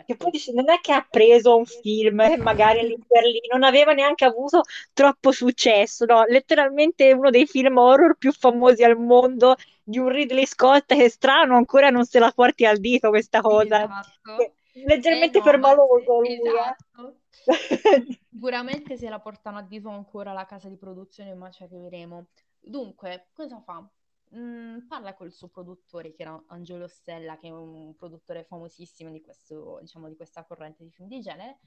Che poi Perfetto. dici, non è che ha preso un film e magari lì per lì non aveva neanche avuto troppo successo, no, letteralmente uno dei film horror più famosi al mondo di un Ridley Scott che è strano ancora non se la porti al dito questa cosa. Esatto. Che- Eh Leggermente no, ma permaloso lui, eh. esatto. [LAUGHS] Sicuramente se la portano a dito ancora la casa di produzione, ma ci arriveremo. Dunque, cosa fa? Mm, parla col suo produttore, che era Angelo Stella, che è un produttore famosissimo di questo, diciamo, di questa corrente di film di genere.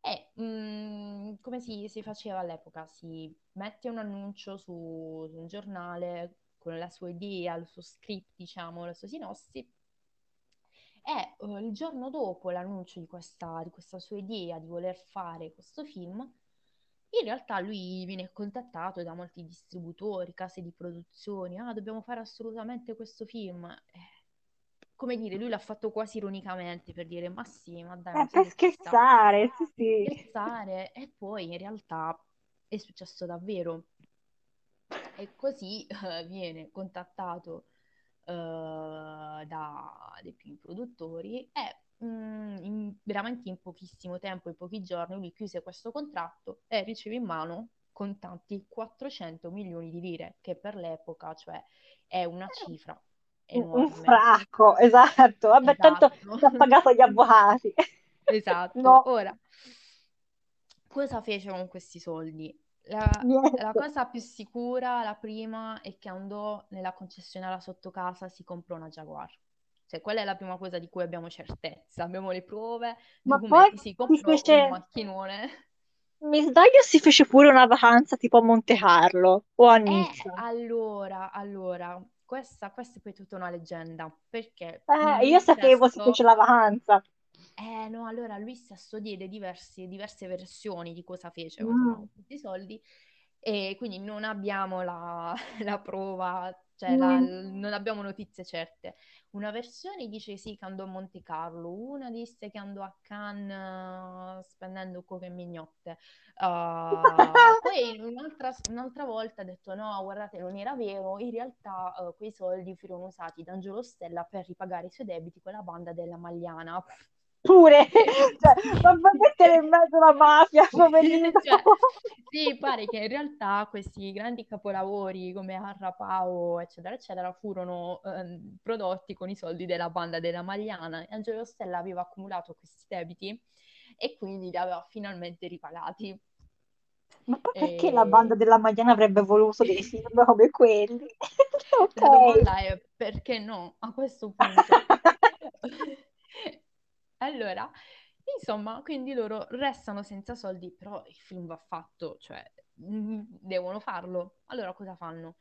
E mm, come si, si faceva all'epoca? Si mette un annuncio su, su un giornale con la sua idea, il suo script, diciamo, la sua sinossi. E eh, il giorno dopo l'annuncio di questa, di questa sua idea di voler fare questo film, in realtà lui viene contattato da molti distributori, case di produzione. Ah, dobbiamo fare assolutamente questo film. Eh, come dire, lui l'ha fatto quasi ironicamente per dire, ma sì, ma dai, Eh, per scherzare, sì, sì. Scherzare. E poi in realtà è successo davvero. E così eh, viene contattato eh, da dei primi produttori e mm, in- veramente in pochissimo tempo, in pochi giorni, lui chiuse questo contratto e riceve in mano contanti 400 milioni di lire, che per l'epoca, cioè, è una cifra Un, un enorme. fracco, [LAUGHS] esatto. Vabbè, tanto Esatto. ci ha pagato gli avvocati. [LAUGHS] Esatto. No, Ora, cosa fece con questi soldi? La, la cosa più sicura, la prima, è che andò nella concessionaria sotto casa, si comprò una Jaguar. Cioè, quella è la prima cosa di cui abbiamo certezza. Abbiamo le prove, Ma poi si comprò un fece, macchinone. mi sbaglio, si fece pure una vacanza tipo a Monte Carlo o a Nizza. allora, allora, questa, questa è poi tutta una leggenda, perché Eh, io sapevo si stesso... fece la vacanza. Eh no, allora lui stesso diede diversi- diverse versioni di cosa fece con Mm, questi soldi e quindi non abbiamo la, [LAUGHS] la prova, cioè la- mm. non abbiamo notizie certe. Una versione dice sì che andò a Monte Carlo, una disse che andò a Cannes eh, spendendo coche e mignotte. Uh, [LAUGHS] poi un'altra, un'altra volta ha detto no, guardate, non era vero, in realtà eh, quei soldi furono usati da Angelo Stella per ripagare i suoi debiti con la banda della Magliana. Pure, [LAUGHS] cioè, non puoi mettere in mezzo la mafia, poverino. Cioè, sì, pare che in realtà questi grandi capolavori come Arrapao, eccetera, eccetera, furono ehm, prodotti con i soldi della banda della Magliana e Angelo Stella aveva accumulato questi debiti e quindi li aveva finalmente ripagati. Ma poi perché la banda della Magliana avrebbe voluto dei film come quelli? Ok. La domanda è perché no a questo punto? [LAUGHS] Allora, insomma, quindi loro restano senza soldi, però il film va fatto, cioè mm, devono farlo. Allora cosa fanno?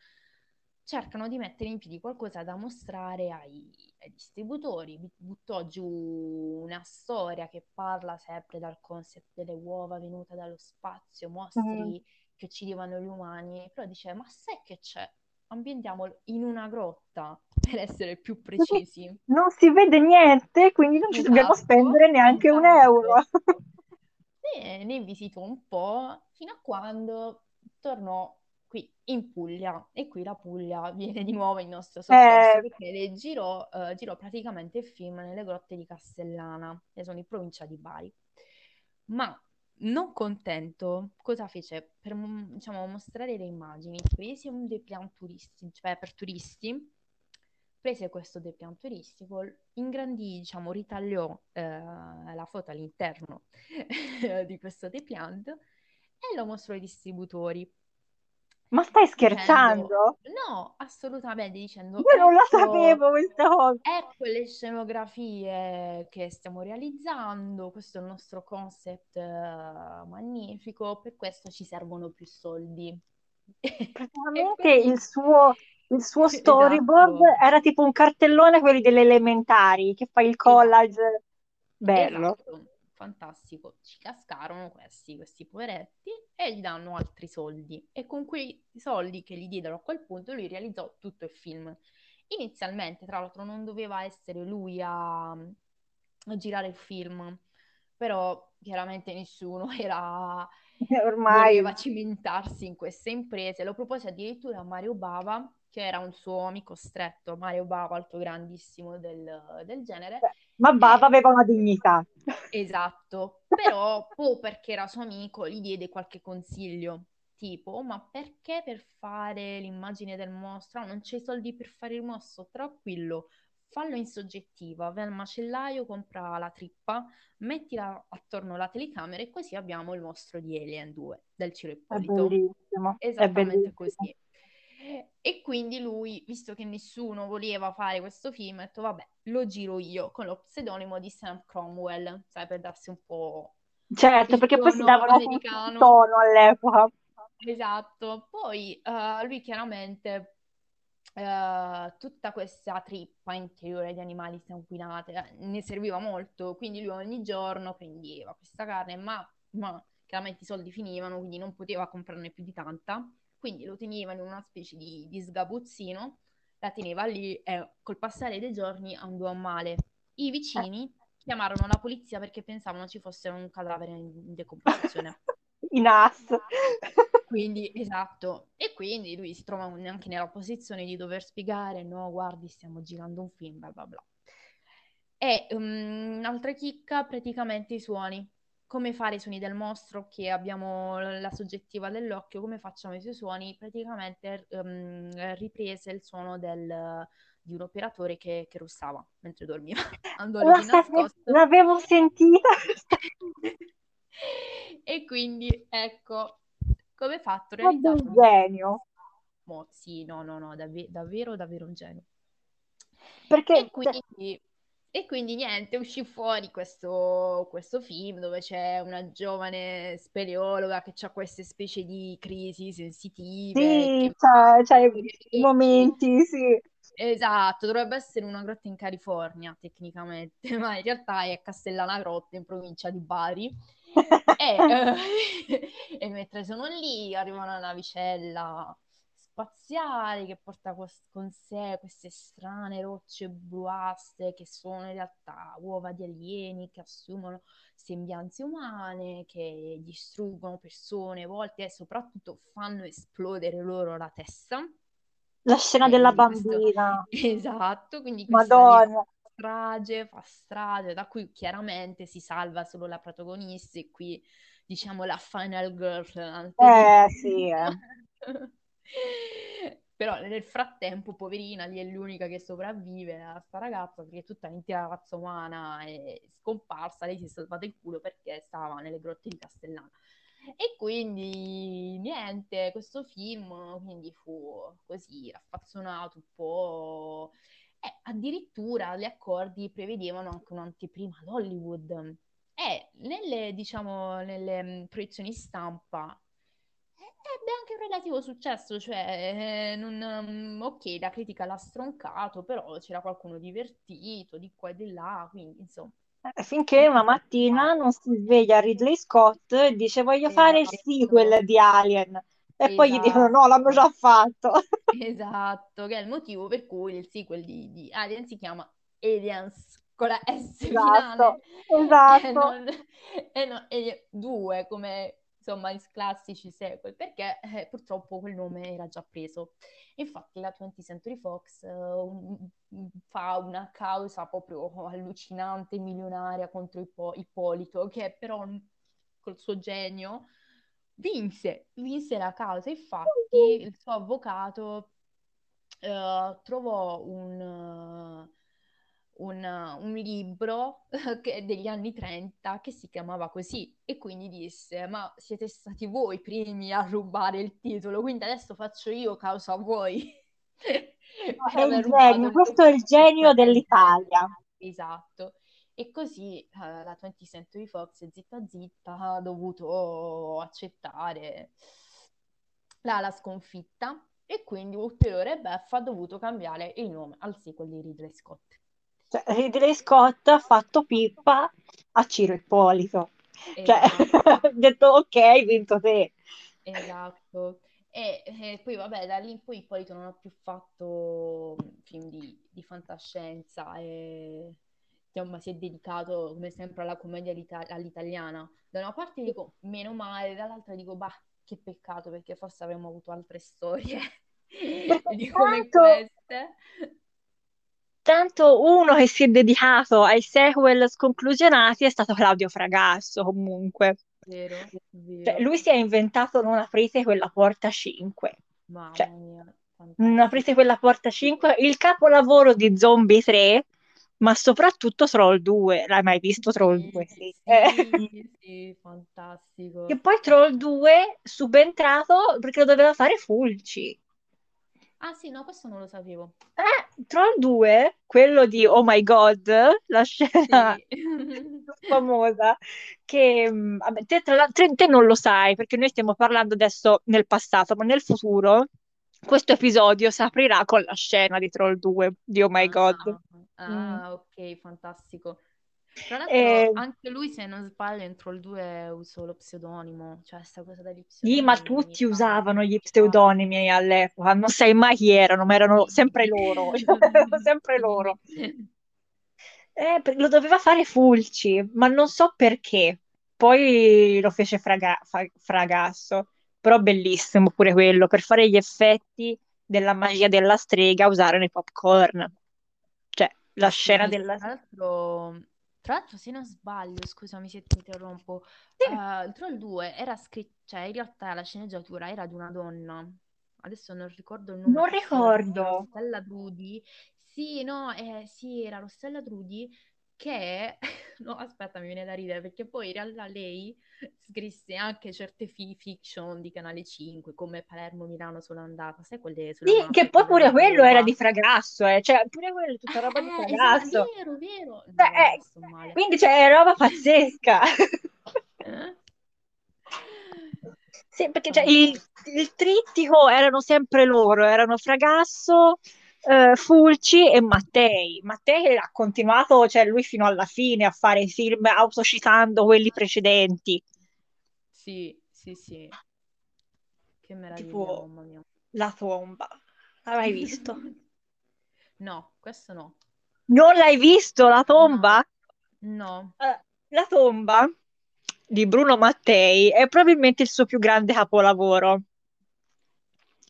Cercano di mettere in piedi qualcosa da mostrare ai, ai distributori. Bu- Buttò giù una storia che parla sempre dal concept delle uova venute dallo spazio, mostri che uccidevano gli umani, però dice, ma sai che c'è? Ambientiamolo in una grotta, per essere più precisi. Non si vede niente, quindi non ci dobbiamo Esatto, spendere neanche un esatto. euro. [LAUGHS] E ne visitò un po' fino a quando tornò qui in Puglia e qui la Puglia viene di nuovo in nostro soccorso Eh, perché le girò, eh, girò praticamente il film nelle grotte di Castellana, che sono in provincia di Bari. Ma non contento, cosa fece? Per mm, diciamo, mostrare le immagini, prese un dépliant turistico, cioè per turisti, prese questo dépliant turistico, ingrandì, diciamo, ritagliò eh, la foto all'interno [LAUGHS] di questo dépliant e lo mostrò ai distributori. ma stai Dicendo, scherzando? no, assolutamente, dicendo, Io non la ecco, sapevo questa cosa. ecco le scenografie che stiamo realizzando, questo è il nostro concept eh, magnifico, per questo ci servono più soldi. [LAUGHS] Praticamente quindi, il suo, il suo storyboard esatto, era tipo un cartellone, quelli delle elementari, che fai il collage. Bello. Esatto, fantastico. Ci cascarono questi, questi poveretti e gli danno altri soldi. E con quei soldi che gli diedero a quel punto lui realizzò tutto il film. Inizialmente, tra l'altro, non doveva essere lui a, a girare il film, però chiaramente nessuno [LAUGHS] era, Ormai. voleva cimentarsi in queste imprese. Lo propose addirittura a Mario Bava, che era un suo amico stretto, Mario Bava, alto grandissimo del, del genere. Ma Bava E aveva una dignità. Esatto, però o perché era suo amico gli diede qualche consiglio, tipo, ma perché per fare l'immagine del mostro? Ah, non c'hai soldi per fare il mostro? Tranquillo, fallo in soggettiva, vai al macellaio, compra la trippa, mettila attorno alla telecamera e così abbiamo il mostro di Alien 2 del Ciro È Ippolito. bellissimo, è Esattamente bellissimo. così. E quindi lui, visto che nessuno voleva fare questo film, ha detto vabbè, lo giro io con lo pseudonimo di Sam Cromwell, sai, per darsi un po' Certo, perché poi si davano un americano. tono all'epoca. Esatto. Poi eh, lui chiaramente eh, tutta questa trippa interiore di animali sanguinate eh, ne serviva molto, quindi lui ogni giorno prendeva questa carne, ma, ma chiaramente i soldi finivano, quindi non poteva comprarne più di tanta, quindi lo teneva in una specie di, di sgabuzzino, la teneva lì e col passare dei giorni andò a male. I Eh, vicini chiamarono la polizia perché pensavano ci fosse un cadavere in decomposizione. [LAUGHS] in as. Quindi, esatto, e quindi lui si trova anche nella posizione di dover spiegare, no, guardi, stiamo girando un film, bla bla bla. E um, un'altra chicca, praticamente i suoni. Come fare i suoni del mostro, che abbiamo la soggettiva dell'occhio, come facciamo i suoi suoni? Praticamente um, riprese il suono del, di un operatore che, che russava mentre dormiva. [LAUGHS] Andò La. L'avevo sentita. [LAUGHS] E quindi, ecco, come fatto? Realizzato un genio. Mo- sì, no, no, no, davve- davvero, davvero un genio. Perché E quindi, e quindi niente, uscì fuori questo, questo film dove c'è una giovane speleologa che ha queste specie di crisi sensitive, sì, c'ha i [LAUGHS] momenti, sì. Esatto, dovrebbe essere una grotta in California tecnicamente, [LAUGHS] ma in realtà è a Castellana Grotta in provincia di Bari. [LAUGHS] E, eh, e mentre sono lì arriva una navicella spaziale che porta cos- con sé queste strane rocce bluastre che sono in realtà uova di alieni che assumono sembianze umane, che distruggono persone, volte e soprattutto fanno esplodere loro la testa. La scena E della quindi questo- [LAUGHS] bambina. Esatto, quindi Madonna. strage, fa strage, da cui chiaramente si salva solo la protagonista e qui diciamo la final girl. Eh sì, eh. [LAUGHS] [LAUGHS] [LAUGHS] Però nel frattempo, poverina, lì è l'unica che sopravvive a sta ragazza perché tutta l'intera razza umana è scomparsa, lei si è salvata il culo perché stava nelle grotte di Castellana. E quindi niente, questo film quindi fu così raffazzonato un po'. E addirittura gli accordi prevedevano anche un'anteprima ad Hollywood. E nelle, diciamo, nelle mm, proiezioni stampa ebbe anche un relativo successo, cioè, eh, non, mm, ok, la critica l'ha stroncato, però c'era qualcuno divertito di qua e di là, quindi insomma. Eh, Finché una mattina non si sveglia Ridley Scott e dice voglio fare il Esatto, sequel di Alien. E poi gli dicono no, l'hanno già esatto, fatto. [LAUGHS] esatto, che è il motivo per cui il sequel di, di Alien si chiama Aliens con la S Esatto, finale [LAUGHS] e esatto. non, e non Alien 2 come insomma i classici sequel, perché eh, purtroppo quel nome era già preso. Infatti la 20th Century Fox un- fa una causa proprio allucinante, milionaria contro Ippo- Ippolito, che però mm, col suo genio vinse, vinse la causa. Infatti il suo avvocato eh, trovò un, eh, un, un libro [LAUGHS] degli anni 30 che si chiamava così e quindi disse: Ma siete stati voi i primi a rubare il titolo, quindi adesso faccio io causa a voi per È genio, questo è il genio dell'Italia. Esatto. E così eh, la 20th Century Fox, zitta zitta, ha dovuto accettare la, la sconfitta e quindi ulteriore beffa ha dovuto cambiare il nome al sequel di Ridley Scott. Cioè, Ridley Scott ha fatto pippa a Ciro Ippolito. Cioè, Esatto, ha [LAUGHS] detto ok, hai vinto te. esatto. E, e poi vabbè, da lì in poi Ippolito non ha più fatto mm, film di, di fantascienza e insomma si è dedicato come sempre alla commedia all'ita- all'italiana. Da una parte dico meno male, dall'altra dico bah, che peccato perché forse avremmo avuto altre storie [LAUGHS] [LAUGHS] di come tanto, queste. Tanto uno che si è dedicato ai sequel sconclusionati è stato Claudio Fragasso, comunque. Vero, Cioè, lui si è inventato non aprite quella porta 5. Mamma Cioè, mia, non aprite quella porta 5, il capolavoro di Zombie 3, ma soprattutto Troll 2. L'hai mai visto Troll 2? Sì, Sì. Eh. sì, sì, fantastico. Che poi Troll 2 subentrato perché lo doveva fare Fulci. Ah sì, no, questo non lo sapevo. Eh, Troll 2, quello di Oh My God, la scena Sì. [LAUGHS] famosa, che vabbè, te, tra l'altro- te- te non lo sai perché noi stiamo parlando adesso nel passato, ma nel futuro questo episodio si aprirà con la scena di Troll 2 di Oh My God. Ah, Mm. ah, ok, fantastico. Tra l'altro Eh, anche lui, se non sbaglio, in Troll 2 usò lo pseudonimo, cioè questa cosa degli sì, ma pseudonimi tutti usavano gli pseudonimi all'epoca, non sai mai chi erano, ma erano sempre loro, [LAUGHS] [LAUGHS] erano sempre loro. [LAUGHS] Eh, lo doveva fare Fulci, ma non so perché. Poi lo fece Fraga- Fa- Fragasso, però bellissimo pure quello, per fare gli effetti della magia della strega usare i popcorn. Cioè, la scena Sì, della... tra l'altro, tra l'altro, se non sbaglio, scusami se ti interrompo, Sì, il Troll 2 era scritto, cioè in realtà la sceneggiatura era di una donna, adesso non ricordo il nome, non ricordo. Rossella Trudi, sì, no, eh, sì, era Rossella Trudi che, [LAUGHS] no, aspetta, mi viene da ridere, perché poi in realtà lei scrisse anche certe fi- fiction di Canale 5, come Palermo, Milano sono andata, sai quelle sulla Sì, mafia che poi pure quello era di Fragasso, eh. Cioè, pure quello è tutta roba di Eh, esatto, Fragasso. vero, vero. Cioè, No, vabbè, eh, sto male. quindi c'è roba pazzesca. Eh? Sì, perché cioè, il, il trittico erano sempre loro, erano Fragasso, eh, Fulci e Mattei. Mattei ha continuato, cioè lui fino alla fine a fare film autocitando quelli precedenti, Sì, sì, sì. Che meraviglia, tipo mamma mia. La tomba. L'hai visto? [LAUGHS] No, questo no. Non l'hai visto, La No, tomba? no. Eh, La tomba di Bruno Mattei è probabilmente il suo più grande capolavoro.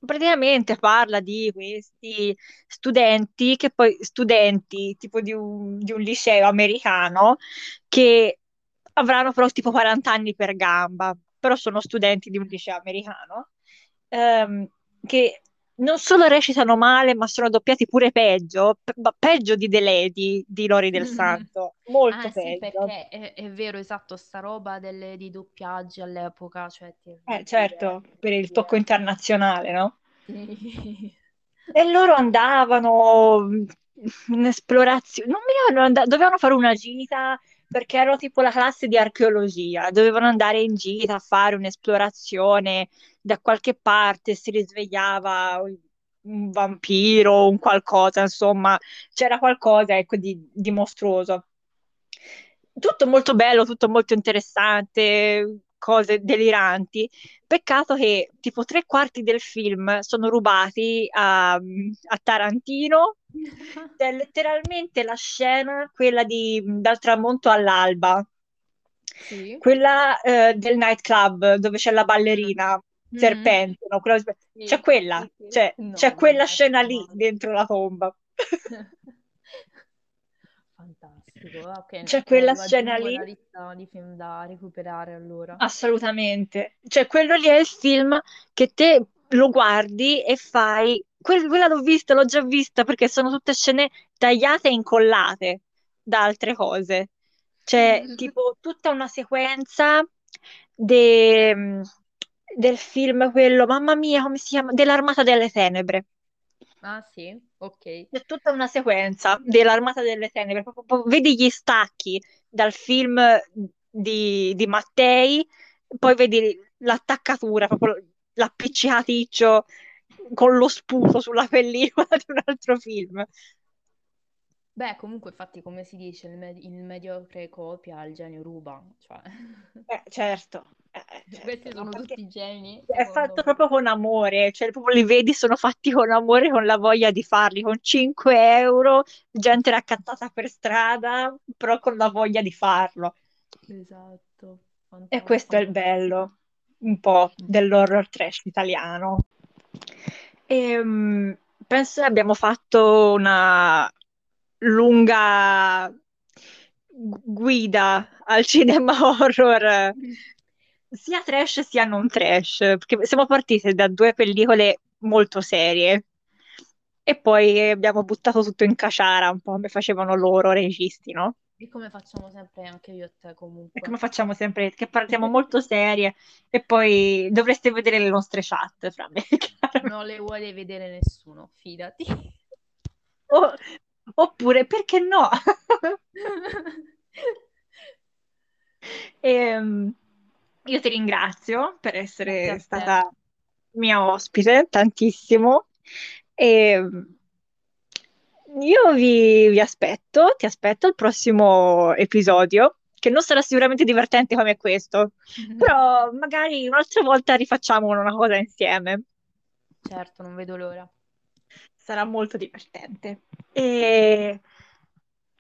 Praticamente parla di questi studenti che poi, studenti tipo di un, di un liceo americano che avranno però tipo 40 anni per gamba, però sono studenti di un liceo americano, ehm, che non solo recitano male, ma sono doppiati pure peggio, pe- peggio di The Lady di Lori del Santo, molto Ah sì, peggio. perché è, è vero, esatto, sta roba delle, di doppiaggi all'epoca, cioè ti Eh, certo, per il tocco internazionale, no? sì. [LAUGHS] E loro andavano mh, in esplorazione, non mi ricordo, and- dovevano fare una gita perché erano tipo la classe di archeologia, dovevano andare in gita a fare un'esplorazione da qualche parte, si risvegliava un un vampiro, un qualcosa, insomma, c'era qualcosa, ecco, di, di mostruoso. Tutto molto bello, tutto molto interessante, cose deliranti. Peccato che tipo tre quarti del film sono rubati a, a Tarantino. [LAUGHS] È letteralmente la scena, quella di Dal tramonto all'alba, Sì. quella eh, del nightclub dove c'è la ballerina Mhm. serpente, no? Quella- Sì, C'è quella, sì, sì. c'è No, c'è quella scena lì dentro la tomba. [LAUGHS] Fantastico, ah, ok, C'è quella scena lì. di film da recuperare allora. Assolutamente. Cioè, quello lì è il film che te lo guardi e fai, "Que- quella l'ho vista, l'ho già vista, perché sono tutte scene tagliate e incollate da altre cose. C'è tipo tutta una sequenza de- del film, quello, mamma mia, come si chiama? Dell'Armata delle Tenebre. Ah sì, ok. C'è tutta una sequenza dell'Armata delle Tenebre, proprio- proprio- vedi gli stacchi dal film di, di Mattei, poi vedi l'attaccatura, proprio l'appiccicaticcio con lo sputo sulla pellicola di un altro film. Beh, comunque, infatti, come si dice, il, me- il mediocre copia, il genio ruba, cioè... Eh, certo, eh, Questi certo, ma sono perché tutti geni, è fatto me. proprio con amore, cioè proprio li vedi, sono fatti con amore, con la voglia di farli, con 5 euro, gente raccattata per strada, però con la voglia di farlo. Esatto, E questo è il fantastico. bello, un po' dell'horror trash italiano. Ehm, penso che abbiamo fatto una lunga gu- guida al cinema [LAUGHS] horror, sia trash sia non trash, perché siamo partite da due pellicole molto serie e poi abbiamo buttato tutto in caciara, un po' come facevano loro registi, no? E come facciamo sempre anche io e te E comunque. come facciamo sempre, che partiamo [LAUGHS] molto serie e poi dovreste vedere le nostre chat, fra me [LAUGHS] e Chiara. Non le vuole vedere nessuno, fidati. O- oppure, perché no? [LAUGHS] Ehm, io ti ringrazio per essere stata mia ospite tantissimo e io vi, vi aspetto, ti aspetto al prossimo episodio, che non sarà sicuramente divertente come questo, però magari un'altra volta rifacciamo una cosa insieme. Certo, non vedo l'ora. Sarà molto divertente. E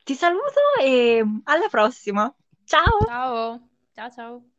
ti saluto e alla prossima. Ciao! Ciao, ciao ciao.